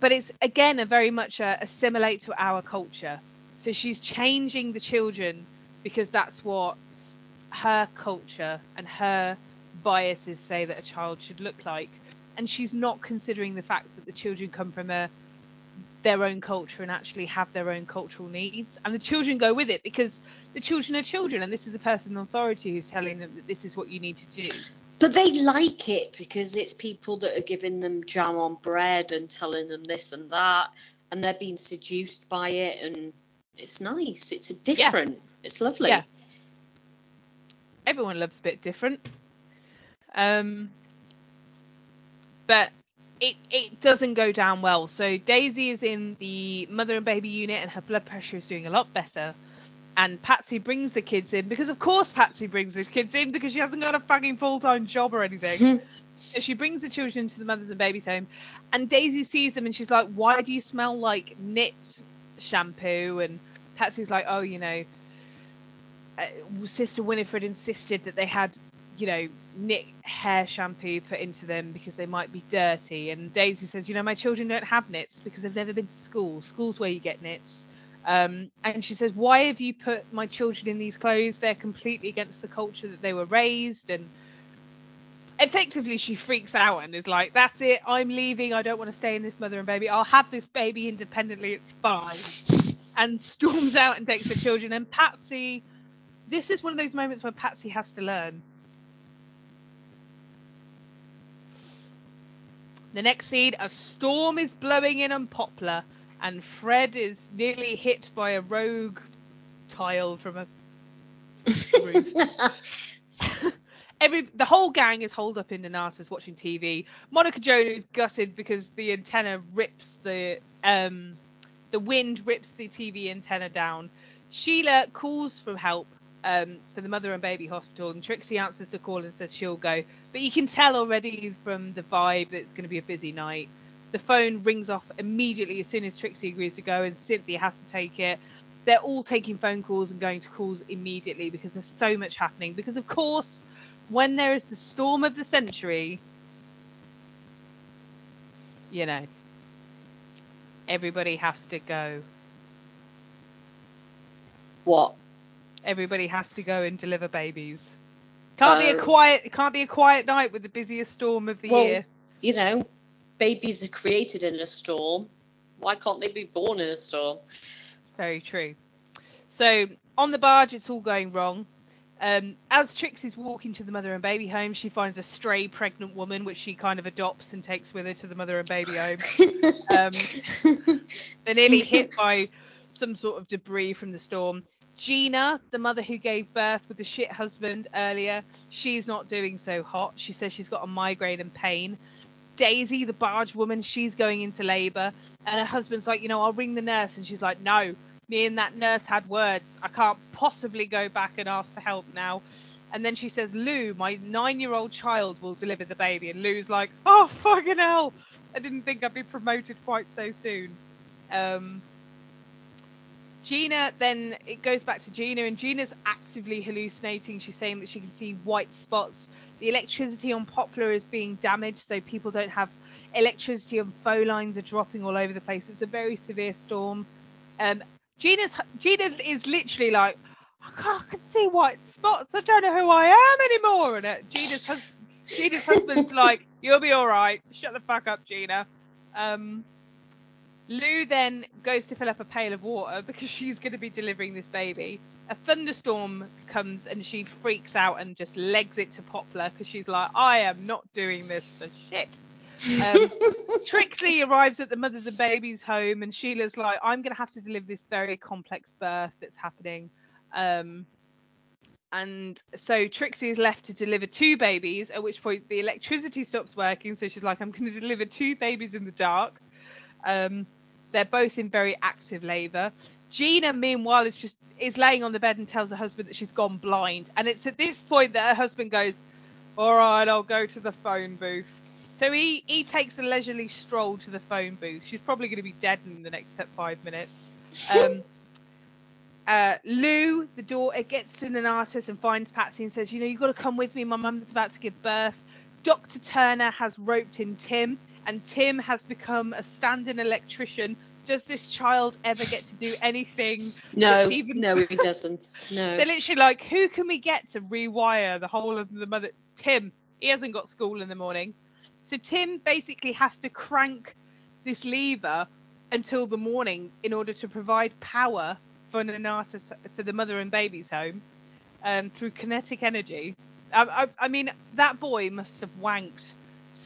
But it's again a very much a assimilate to our culture. So she's changing the children because that's what her culture and her biases say that a child should look like. And she's not considering the fact that the children come from a their own culture and actually have their own cultural needs. And the children go with it because the children are children and this is a person in authority who's telling them that this is what you need to do. But they like it because it's people that are giving them jam on bread and telling them this and that, and they're being seduced by it, and it's nice. It's a different. It's lovely. Yeah. everyone loves a bit different. Um, but it it doesn't go down well. So Daisy is in the mother and baby unit, and her blood pressure is doing a lot better. And Patsy brings the kids in because, of course, Patsy brings the kids in because she hasn't got a fucking full time job or anything. So she brings the children to the mothers and babies home, and Daisy sees them and she's like, "Why do you smell like nit shampoo?" And Patsy's like, "Oh, you know, uh, Sister Winifred insisted that they had, you know, nit hair shampoo put into them because they might be dirty." And Daisy says, "You know, my children don't have nits because they've never been to school. School's where you get nits." Um, and she says, "Why have you put my children in these clothes? They're completely against the culture that they were raised." And effectively she freaks out and is like that's it i'm leaving i don't want to stay in this mother and baby i'll have this baby independently it's fine and storms out and takes the children and patsy this is one of those moments where patsy has to learn the next scene a storm is blowing in on poplar and fred is nearly hit by a rogue tile from a every the whole gang is holed up in the Nonnatus watching TV. Monica Jonas is gutted because the antenna rips the um the wind rips the TV antenna down. Sheila calls for help um for the mother and baby hospital and Trixie answers the call and says she'll go. But you can tell already from the vibe that it's going to be a busy night. The phone rings off immediately as soon as Trixie agrees to go and Cynthia has to take it. They're all taking phone calls and going to calls immediately because there's so much happening. Because of course when there is the storm of the century, you know, everybody has to go. what? Everybody has to go and deliver babies. Can't be a Um, quiet. It can't be a quiet night with the busiest storm of the Well, year. You know, babies are created in a storm. Why can't they be born in a storm? It's very true. So on the barge, it's all going wrong. Um, as Trixie's walking to the mother and baby home, she finds a stray pregnant woman, which she kind of adopts and takes with her to the mother and baby home. Um, They're nearly hit by some sort of debris from the storm. Gina, the mother who gave birth with the shit husband earlier, she's not doing so hot. She says she's got a migraine and pain. Daisy, the barge woman, she's going into labour, and her husband's like, you know, I'll ring the nurse, and she's like, no, me and that nurse had words. I can't possibly go back and ask for help now. And then she says, Lou, my nine-year-old child will deliver the baby, and Lou's like, oh fucking hell, I didn't think I'd be promoted quite so soon. Um, Gina then it goes back to Gina and Gina's actively hallucinating. She's saying that she can see white spots. The electricity on Poplar is being damaged, so people don't have electricity and phone lines are dropping all over the place. It's a very severe storm. Um, Gina's Gina is literally like, I, can't, I can see white spots. I don't know who I am anymore. And uh, Gina's hus- Gina's husband's like, you'll be all right. Shut the fuck up, Gina. Um, Lou then goes to fill up a pail of water because she's going to be delivering this baby. A thunderstorm comes and she freaks out and just legs it to Poplar because she's like, I am not doing this for shit. Um, Trixie arrives at the mother's and baby's home and Sheila's like, I'm going to have to deliver this very complex birth that's happening. Um, and so Trixie is left to deliver two babies, at which point the electricity stops working. So she's like, I'm going to deliver two babies in the dark. Um, they're both in very active labour. Gina, meanwhile, is just is laying on the bed and tells her husband that she's gone blind. And it's at this point that her husband goes, "All right, I'll go to the phone booth." So he he takes a leisurely stroll to the phone booth. She's probably going to be dead in the next five minutes. Um, uh, Lou, the daughter, gets to Nonnatus and finds Patsy and says, "You know, you've got to come with me. My mum's about to give birth." Dr. Turner has roped in Tim, and Tim has become a stand-in electrician. Does this child ever get to do anything? No, even- no, he doesn't. No. They're literally like, who can we get to rewire the whole of the mother? Tim. He hasn't got school in the morning. So Tim basically has to crank this lever until the morning in order to provide power for Nanata to the mother and baby's home um, through kinetic energy. I, I, I mean, that boy must have wanked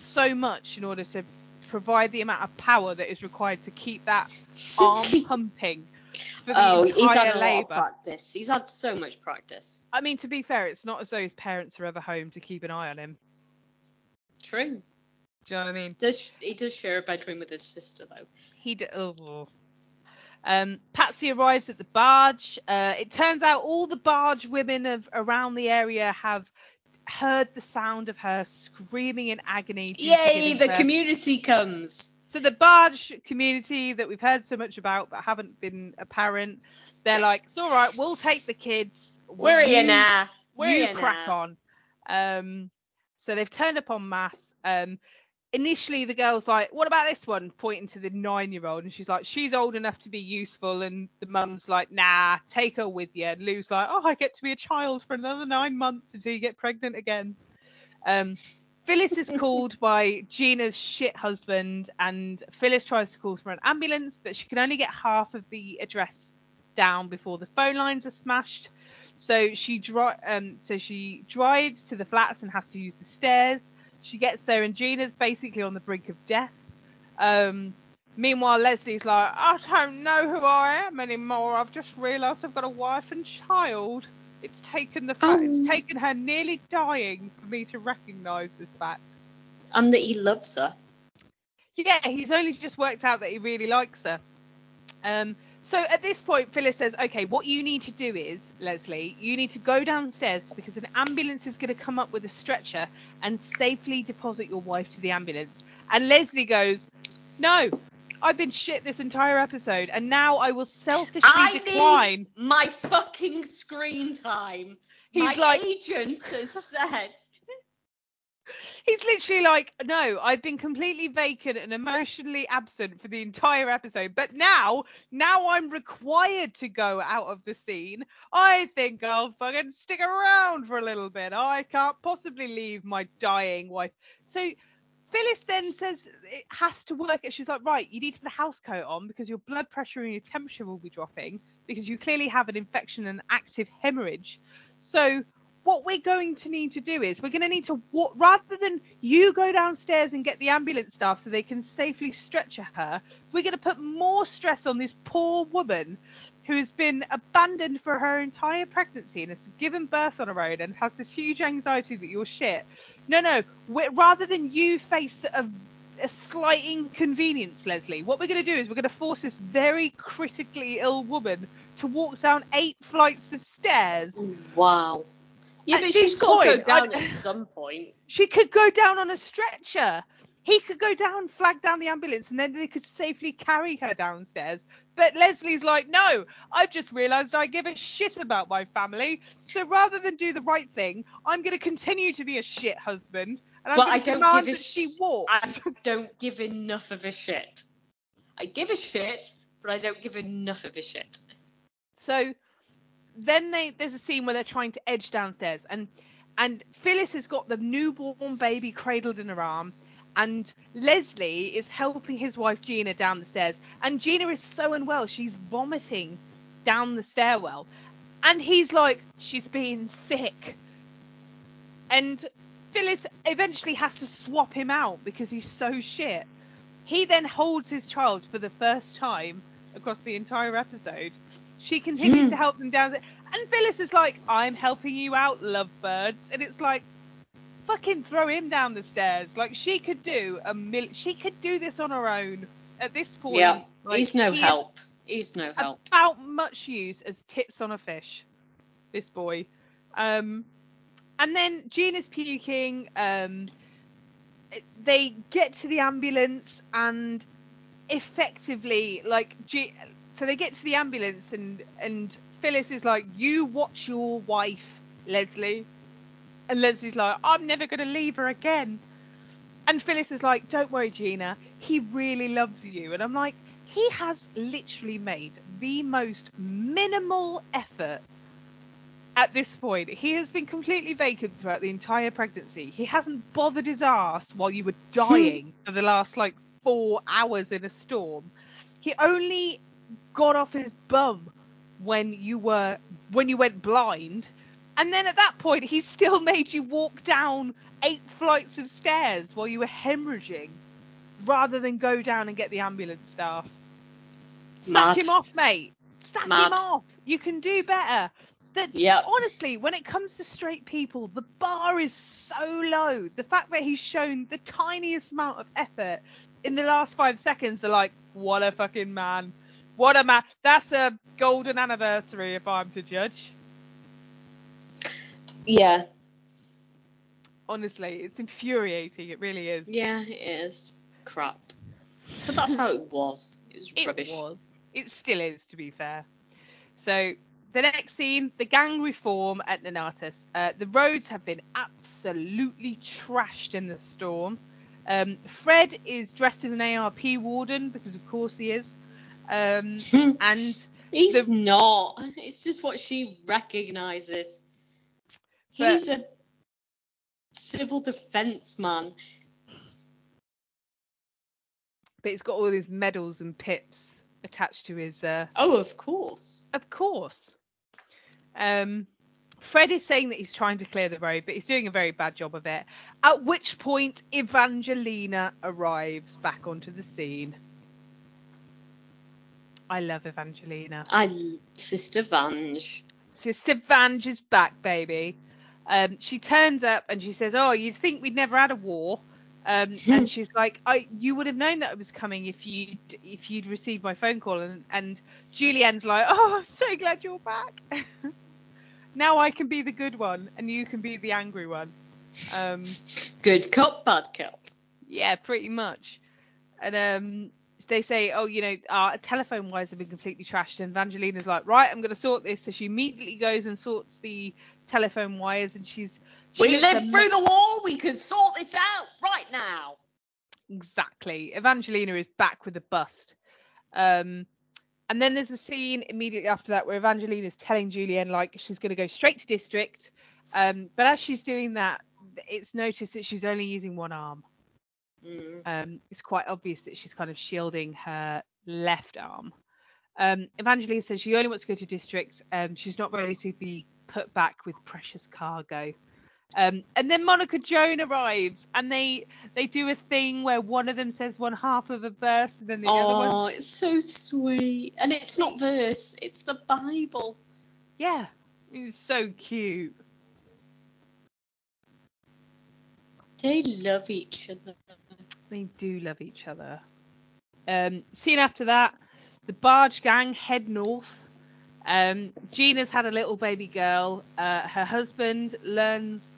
so much in order to provide the amount of power that is required to keep that arm pumping oh, he's had a lot of practice. He's had so much practice. I mean, to be fair, it's not as though his parents are ever home to keep an eye on him. True. Do you know what I mean? Does he does share a bedroom with his sister though? He d- oh. Um, Patsy arrives at the barge. Uh, it turns out all the barge women of around the area have heard the sound of her screaming in agony. Yay! The birth. community comes. So the barge community that we've heard so much about but haven't been apparent, they're like, it's all right, we'll take the kids. We're you, here now. We're you crack now. on. Um, so they've turned up en masse. Um, initially the girl's like, what about this one? Pointing to the nine-year-old, and she's like, she's old enough to be useful. And the mum's like, nah, take her with you. And Lou's like, oh, I get to be a child for another nine months until you get pregnant again. Um, Phyllis is called by Gina's shit husband, and Phyllis tries to call for an ambulance, but she can only get half of the address down before the phone lines are smashed. So she dri- um, so she drives to the flats and has to use the stairs. She gets there, and Gina's basically on the brink of death. Um, meanwhile, Leslie's like, I don't know who I am anymore. I've just realised I've got a wife and child. It's taken the fact, Oh. it's taken her nearly dying for me to recognise this fact. And that he loves her. Yeah, he's only just worked out that he really likes her. Um, so at this point, Phyllis says, "Okay, what you need to do is, Leslie, you need to go downstairs because an ambulance is going to come up with a stretcher and safely deposit your wife to the ambulance." And Leslie goes, "No, I've been shit this entire episode, and now I will selfishly I decline." my fucking screen time. He's my like- agent has said. He's literally like, no, I've been completely vacant and emotionally absent for the entire episode, but now, now I'm required to go out of the scene. I think I'll fucking stick around for a little bit. I can't possibly leave my dying wife. So Phyllis then says it has to work. And she's like, right, you need to put a house coat on because your blood pressure and your temperature will be dropping because you clearly have an infection and active hemorrhage. So what we're going to need to do is we're going to need to walk rather than you go downstairs and get the ambulance staff so they can safely stretcher her we're going to put more stress on this poor woman who has been abandoned for her entire pregnancy and has given birth on her own and has this huge anxiety that you're shit no no rather than you face a, a slight inconvenience leslie what we're going to do is we're going to force this very critically ill woman to walk down eight flights of stairs Wow. Yeah, but she's got to go down I- at some point. She could go down on a stretcher. He could go down, flag down the ambulance, and then they could safely carry her downstairs. But Leslie's like, no, I've just realised I give a shit about my family. So rather than do the right thing, I'm going to continue to be a shit husband. And I'm But I don't give a that she walks. I don't give enough of a shit. I give a shit, but I don't give enough of a shit. So then they there's a scene where they're trying to edge downstairs and and Phyllis has got the newborn baby cradled in her arms and Leslie is helping his wife Gina down the stairs and Gina is so unwell she's vomiting down the stairwell and he's like she's been sick. And Phyllis eventually has to swap him out because he's so shit. He then holds his child for the first time across the entire episode she continues Hmm. to help them down. And Phyllis is like, I'm helping you out, lovebirds. And it's like, fucking throw him down the stairs. Like, she could do a mil- She could do this on her own at this point. yeah, like, he's no he help. He's no help. About much use as tips on a fish. This boy. Um, and then Gina's puking. Um, they get to the ambulance and effectively, like, G- so they get to the ambulance and and Phyllis is like, "You watch your wife, Leslie," and Leslie's like, "I'm never gonna leave her again." And Phyllis is like, "Don't worry, Gina. He really loves you." And I'm like, he has literally made the most minimal effort at this point. He has been completely vacant throughout the entire pregnancy. He hasn't bothered his ass while you were hmm. dying for the last like four hours in a storm. He only got off his bum when you were when you went blind. And then at that point he still made you walk down eight flights of stairs while you were hemorrhaging rather than go down and get the ambulance staff. Sack Mad. him off, mate. Sack him off. You can do better. That Yep. honestly, when it comes to straight people, the bar is so low. The fact that he's shown the tiniest amount of effort in the last five seconds, they're like, what a fucking man. What a man. That's a golden anniversary if I'm to judge. Yeah, Honestly, it's infuriating. It really is. yeah, it is crap. But that's how it was. It was It rubbish. was. It still is, to be fair. So the next scene, the gang reform at Nonnatus. Uh, the roads have been absolutely trashed in the storm. Um, Fred is dressed as an ARP warden because, of course, he is. Um, and He's the- not. It's just what she recognises. But- He's a civil defence man. but he's got all these medals and pips attached to his uh, Oh, of course. Of course. Um, Fred is saying that he's trying to clear the road, but he's doing a very bad job of it. At which point, Evangelina arrives back onto the scene. I love Evangelina. I Sister Vange. Sister Vange is back, baby. Um, she turns up and she says, "Oh, you'd think we'd never had a war." Um, and she's like, "I, you would have known that it was coming if you if you'd received my phone call." And and Julienne's like, "Oh, I'm so glad you're back. now I can be the good one, and you can be the angry one." Um, Good cop, bad cop. yeah, pretty much. And um, they say, oh, you know, our telephone wires have been completely trashed, and Evangelina's like, right, I'm going to sort this. So she immediately goes and sorts the telephone wires, and she's. She we lived through the war. We can sort this out right now. Exactly. Evangelina is back with a bust. Um, and then there's a scene immediately after that where Evangelina is telling Julienne like she's going to go straight to district. Um, but as she's doing that, it's noticed that she's only using one arm. Mm. Um, it's quite obvious that she's kind of shielding her left arm. Um, Evangelina says she only wants to go to district. Um, she's not ready to be put back with precious cargo. Um, and then Monica Joan arrives, and they they do a thing where one of them says one half of a verse, and then the other one, Oh, it's so sweet. And it's not verse, it's the Bible. yeah, it's so cute. They love each other. They do love each other. Um, scene after that, the barge gang head north. Um, Gina's had a little baby girl. Uh, her husband learns.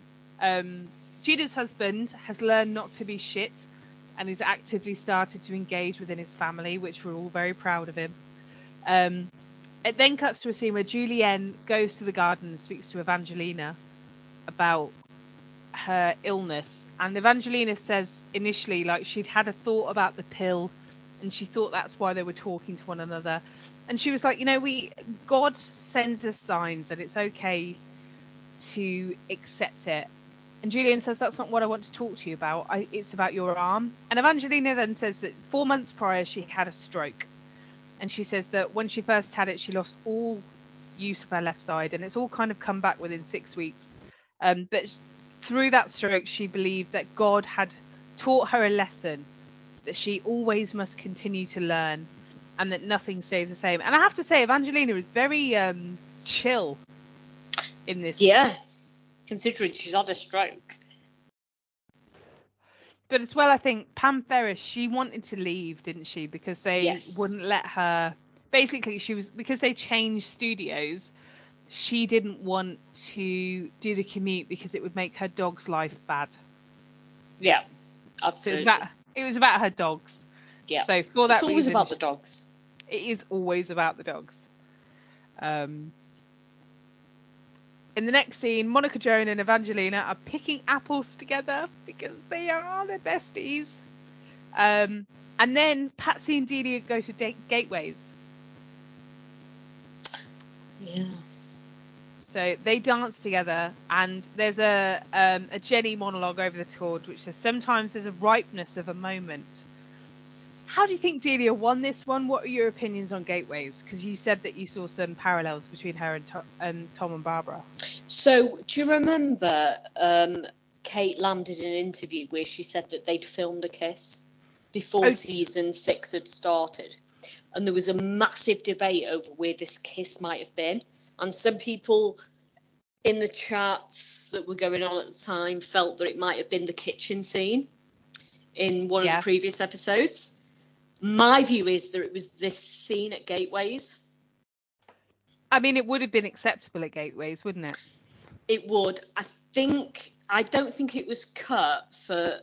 Um, Gina's husband has learned not to be shit, and he's actively started to engage within his family, which we're all very proud of him. Um, it then cuts to a scene where Julienne goes to the garden and speaks to Evangelina about her illness. And Evangelina says initially, like, she'd had a thought about the pill and she thought that's why they were talking to one another. And she was like, you know, we, God sends us signs and it's okay to accept it. And Julienne says, that's not what I want to talk to you about. I, it's about your arm. And Evangelina then says that four months prior, she had a stroke. And she says that when she first had it, she lost all use of her left side. And it's all kind of come back within six weeks. Um, but through that stroke, she believed that God had taught her a lesson that she always must continue to learn and that nothing stays the same. And I have to say, Evangelina is very um, chill in this. Yeah. Considering she's had a stroke. But as well, I think Pam Ferris, she wanted to leave, didn't she? Because they Yes. wouldn't let her. Basically, she was because they changed studios. She didn't want to do the commute because it would make her dog's life bad. Yeah. So it was Absolutely. about it was about her dogs. yeah. So for that it's always reason, about the dogs. it is always about the dogs. Um, in the next scene, Monica Joan and Evangelina are picking apples together because they are their besties. Um, and then Patsy and Delia go to gateways. Yes. So they dance together, and there's a um, a Jenny monologue over the torch, which says sometimes there's a ripeness of a moment. How do you think Delia won this one? What are your opinions on gateways? Because you said that you saw some parallels between her and, to- and Tom and Barbara. So, do you remember um, Kate landed an interview where she said that they'd filmed a kiss before Oh. season six had started? And there was a massive debate over where this kiss might have been. And some people in the chats that were going on at the time felt that it might have been the kitchen scene in one Yeah. of the previous episodes. My view is that it was this scene at Gateways. I mean, it would have been acceptable at gateways, wouldn't it? It would. I think. I don't think it was cut for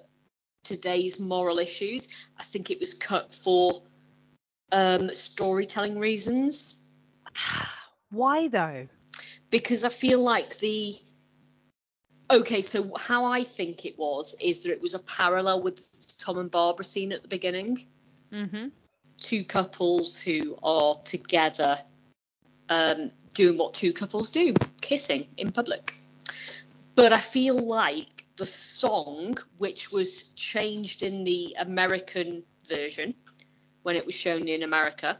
today's moral issues. I think it was cut for um, storytelling reasons Why though? because I feel like the. Okay, so how I think it was is that it was a parallel with the Tom and Barbara scene at the beginning. Mm-hmm. Two couples who are together um, doing what two couples do, kissing in public. But I feel like the song, which was changed in the American version when it was shown in America,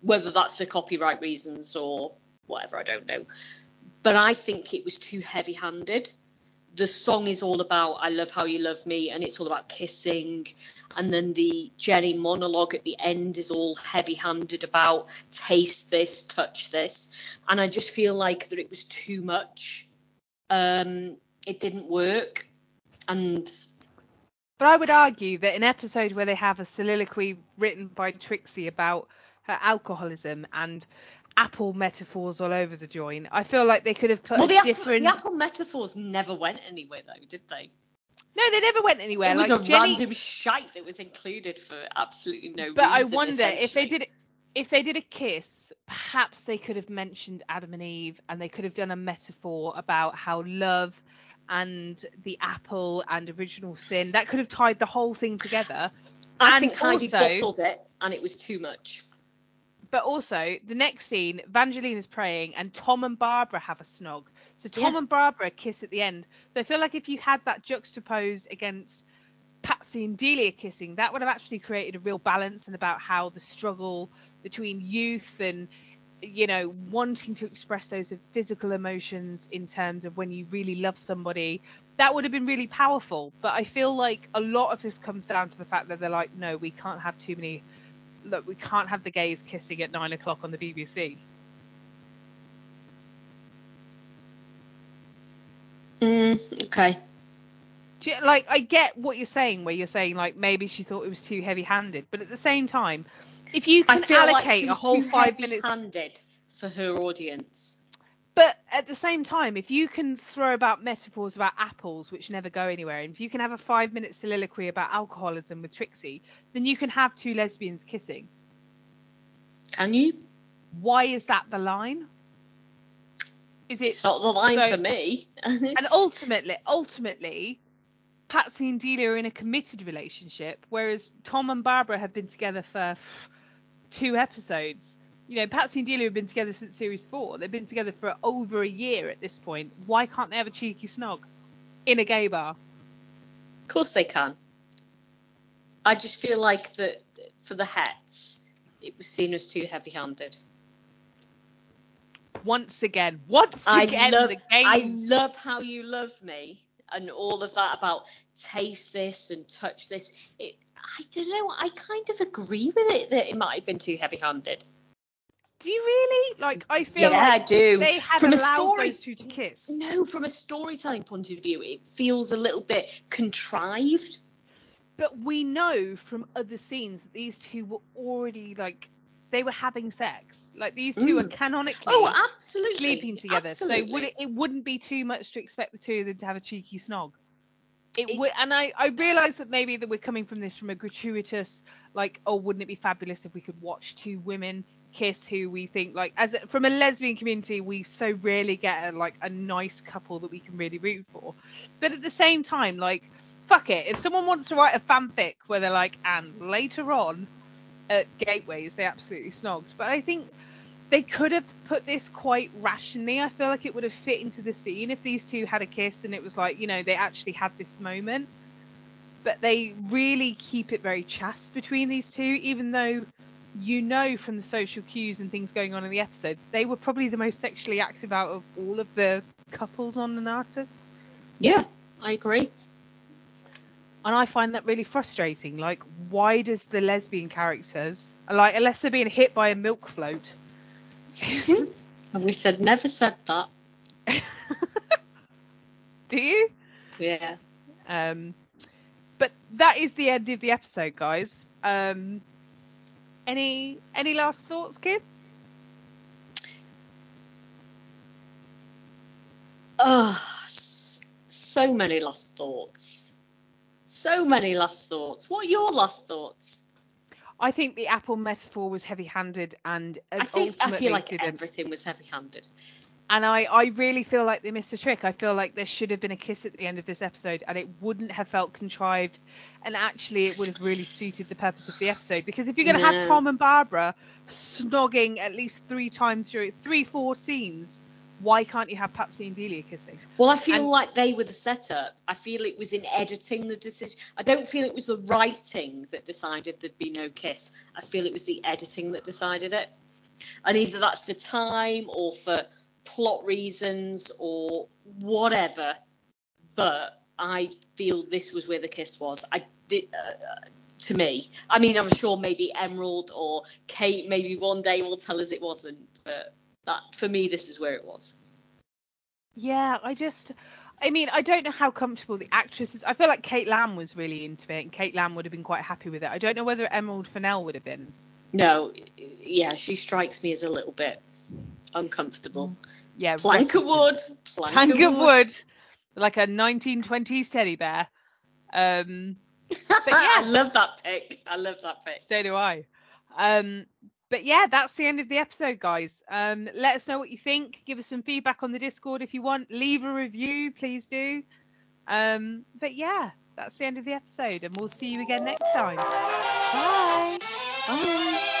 whether that's for copyright reasons or whatever, I don't know. But I think it was too heavy handed. The song is all about I love how you love me, and it's all about kissing. And then the Jenny monologue at the end is all heavy handed about taste this, touch this. And I just feel like that it was too much. Um, it didn't work. And But I would argue that an episode where they have a soliloquy written by Trixie about her alcoholism and apple metaphors all over the joint, I feel like they could have put well, the apple, the apple metaphors never went anywhere, though, did they? No, they never went anywhere. it was like a Jenny, random shite that was included for absolutely no reason. But I wonder if they did if they did a kiss, perhaps they could have mentioned Adam and Eve and they could have done a metaphor about how love and the apple and original sin that could have tied the whole thing together. I and think Heidi also- bottled it, and it was too much. But also the next scene, Evangelina's praying and Tom and Barbara have a snog. So Tom Yeah. and Barbara kiss at the end. So I feel like if you had that juxtaposed against Patsy and Delia kissing, that would have actually created a real balance and about how the struggle between youth and you know wanting to express those physical emotions in terms of when you really love somebody that would have been really powerful but i feel like a lot of this comes down to the fact that they're like no we can't have too many look we can't have the gays kissing at nine o'clock on the bbc Mm, okay. You- like I get what you're saying, where you're saying like maybe she thought it was too heavy-handed, but at the same time, if you can feel like allocate a whole five minutes, heavy-handed for her audience. But at the same time, if you can throw about metaphors about apples which never go anywhere, and if you can have a five-minute soliloquy about alcoholism with Trixie, then you can have two lesbians kissing. Can you? Why is that the line? Is it It's not the line so- for me. and ultimately, ultimately, Patsy and Delia are in a committed relationship, whereas Tom and Barbara have been together for two episodes. You know, Patsy and Delia have been together since series four. They've been together for over a year at this point. Why can't they have a cheeky snog in a gay bar? Of course they can. I just feel like that for the hats, it was seen as too heavy-handed. Once again, once I again, love, the game. I love how you love me and all of that about taste this and touch this. It, I don't know. I kind of agree with it that it might have been too heavy-handed. Do you really? Like, I feel Yeah, I do. they had From a allowed story- those two to kiss. No, from a storytelling point of view, it feels a little bit contrived. But we know from other scenes that these two were already like they were having sex. Like these two are Mm. canonically Oh, absolutely. sleeping together. Absolutely. So would it, it wouldn't be too much to expect the two of them to have a cheeky snog. It, It- would, and I, I realise that maybe that we're coming from this from a gratuitous, like, oh, wouldn't it be fabulous if we could watch two women kiss who we think like as from a lesbian community we so rarely get a, like a nice couple that we can really root for. But at the same time, like, fuck it, if someone wants to write a fanfic where they're like, and later on at gateways they absolutely snogged, but I think they could have put this quite rationally. I feel like it would have fit into the scene if these two had a kiss and it was like, you know, they actually had this moment. But they really keep it very chaste between these two, even though you know from the social cues and things going on in the episode, they were probably the most sexually active out of all of the couples on Nonnatus. Yeah, I agree. And I find that really frustrating. Like, why does the lesbian characters, like, unless they're being hit by a milk float, I wish I'd never said that. do you? Yeah. Um, but that is the end of the episode, guys. Um, any any last thoughts, kid? Oh, so many last thoughts. So many last thoughts. What are your last thoughts? I think the apple metaphor was heavy-handed and uh, I think I feel like didn't. everything was heavy-handed. And I, I really feel like they missed a trick. I feel like there should have been a kiss at the end of this episode, and it wouldn't have felt contrived. And actually, it would have really suited the purpose of the episode. Because if you're going to have Tom and Barbara snogging at least three times during three, four scenes, why can't you have Patsy and Delia kissing? Well, I feel And- like they were the setup. I feel it was in editing the decision. I don't feel it was the writing that decided there'd be no kiss. I feel it was the editing that decided it. And either that's for time or for plot reasons or whatever. But I feel this was where the kiss was. I did. Uh, to me, I mean, I'm sure maybe Emerald or Kate maybe one day will tell us it wasn't, but that for me, this is where it was. Yeah, I just, I mean, I don't know how comfortable the actress is. I feel like Kate Lamb was really into it, and Kate Lamb would have been quite happy with it. I don't know whether Emerald Fennell would have been. No, yeah, she strikes me as a little bit uncomfortable. Yeah, Plank of wood, plank, plank of wood. wood, like a 1920s teddy bear. Um, but yeah, I love that pick. I love that pick. So do I. Um, but yeah, that's the end of the episode, guys. Um, let us know what you think. Give us some feedback on the Discord if you want. Leave a review, please do. Um, but yeah, that's the end of the episode, and we'll see you again next time. Bye. Bye.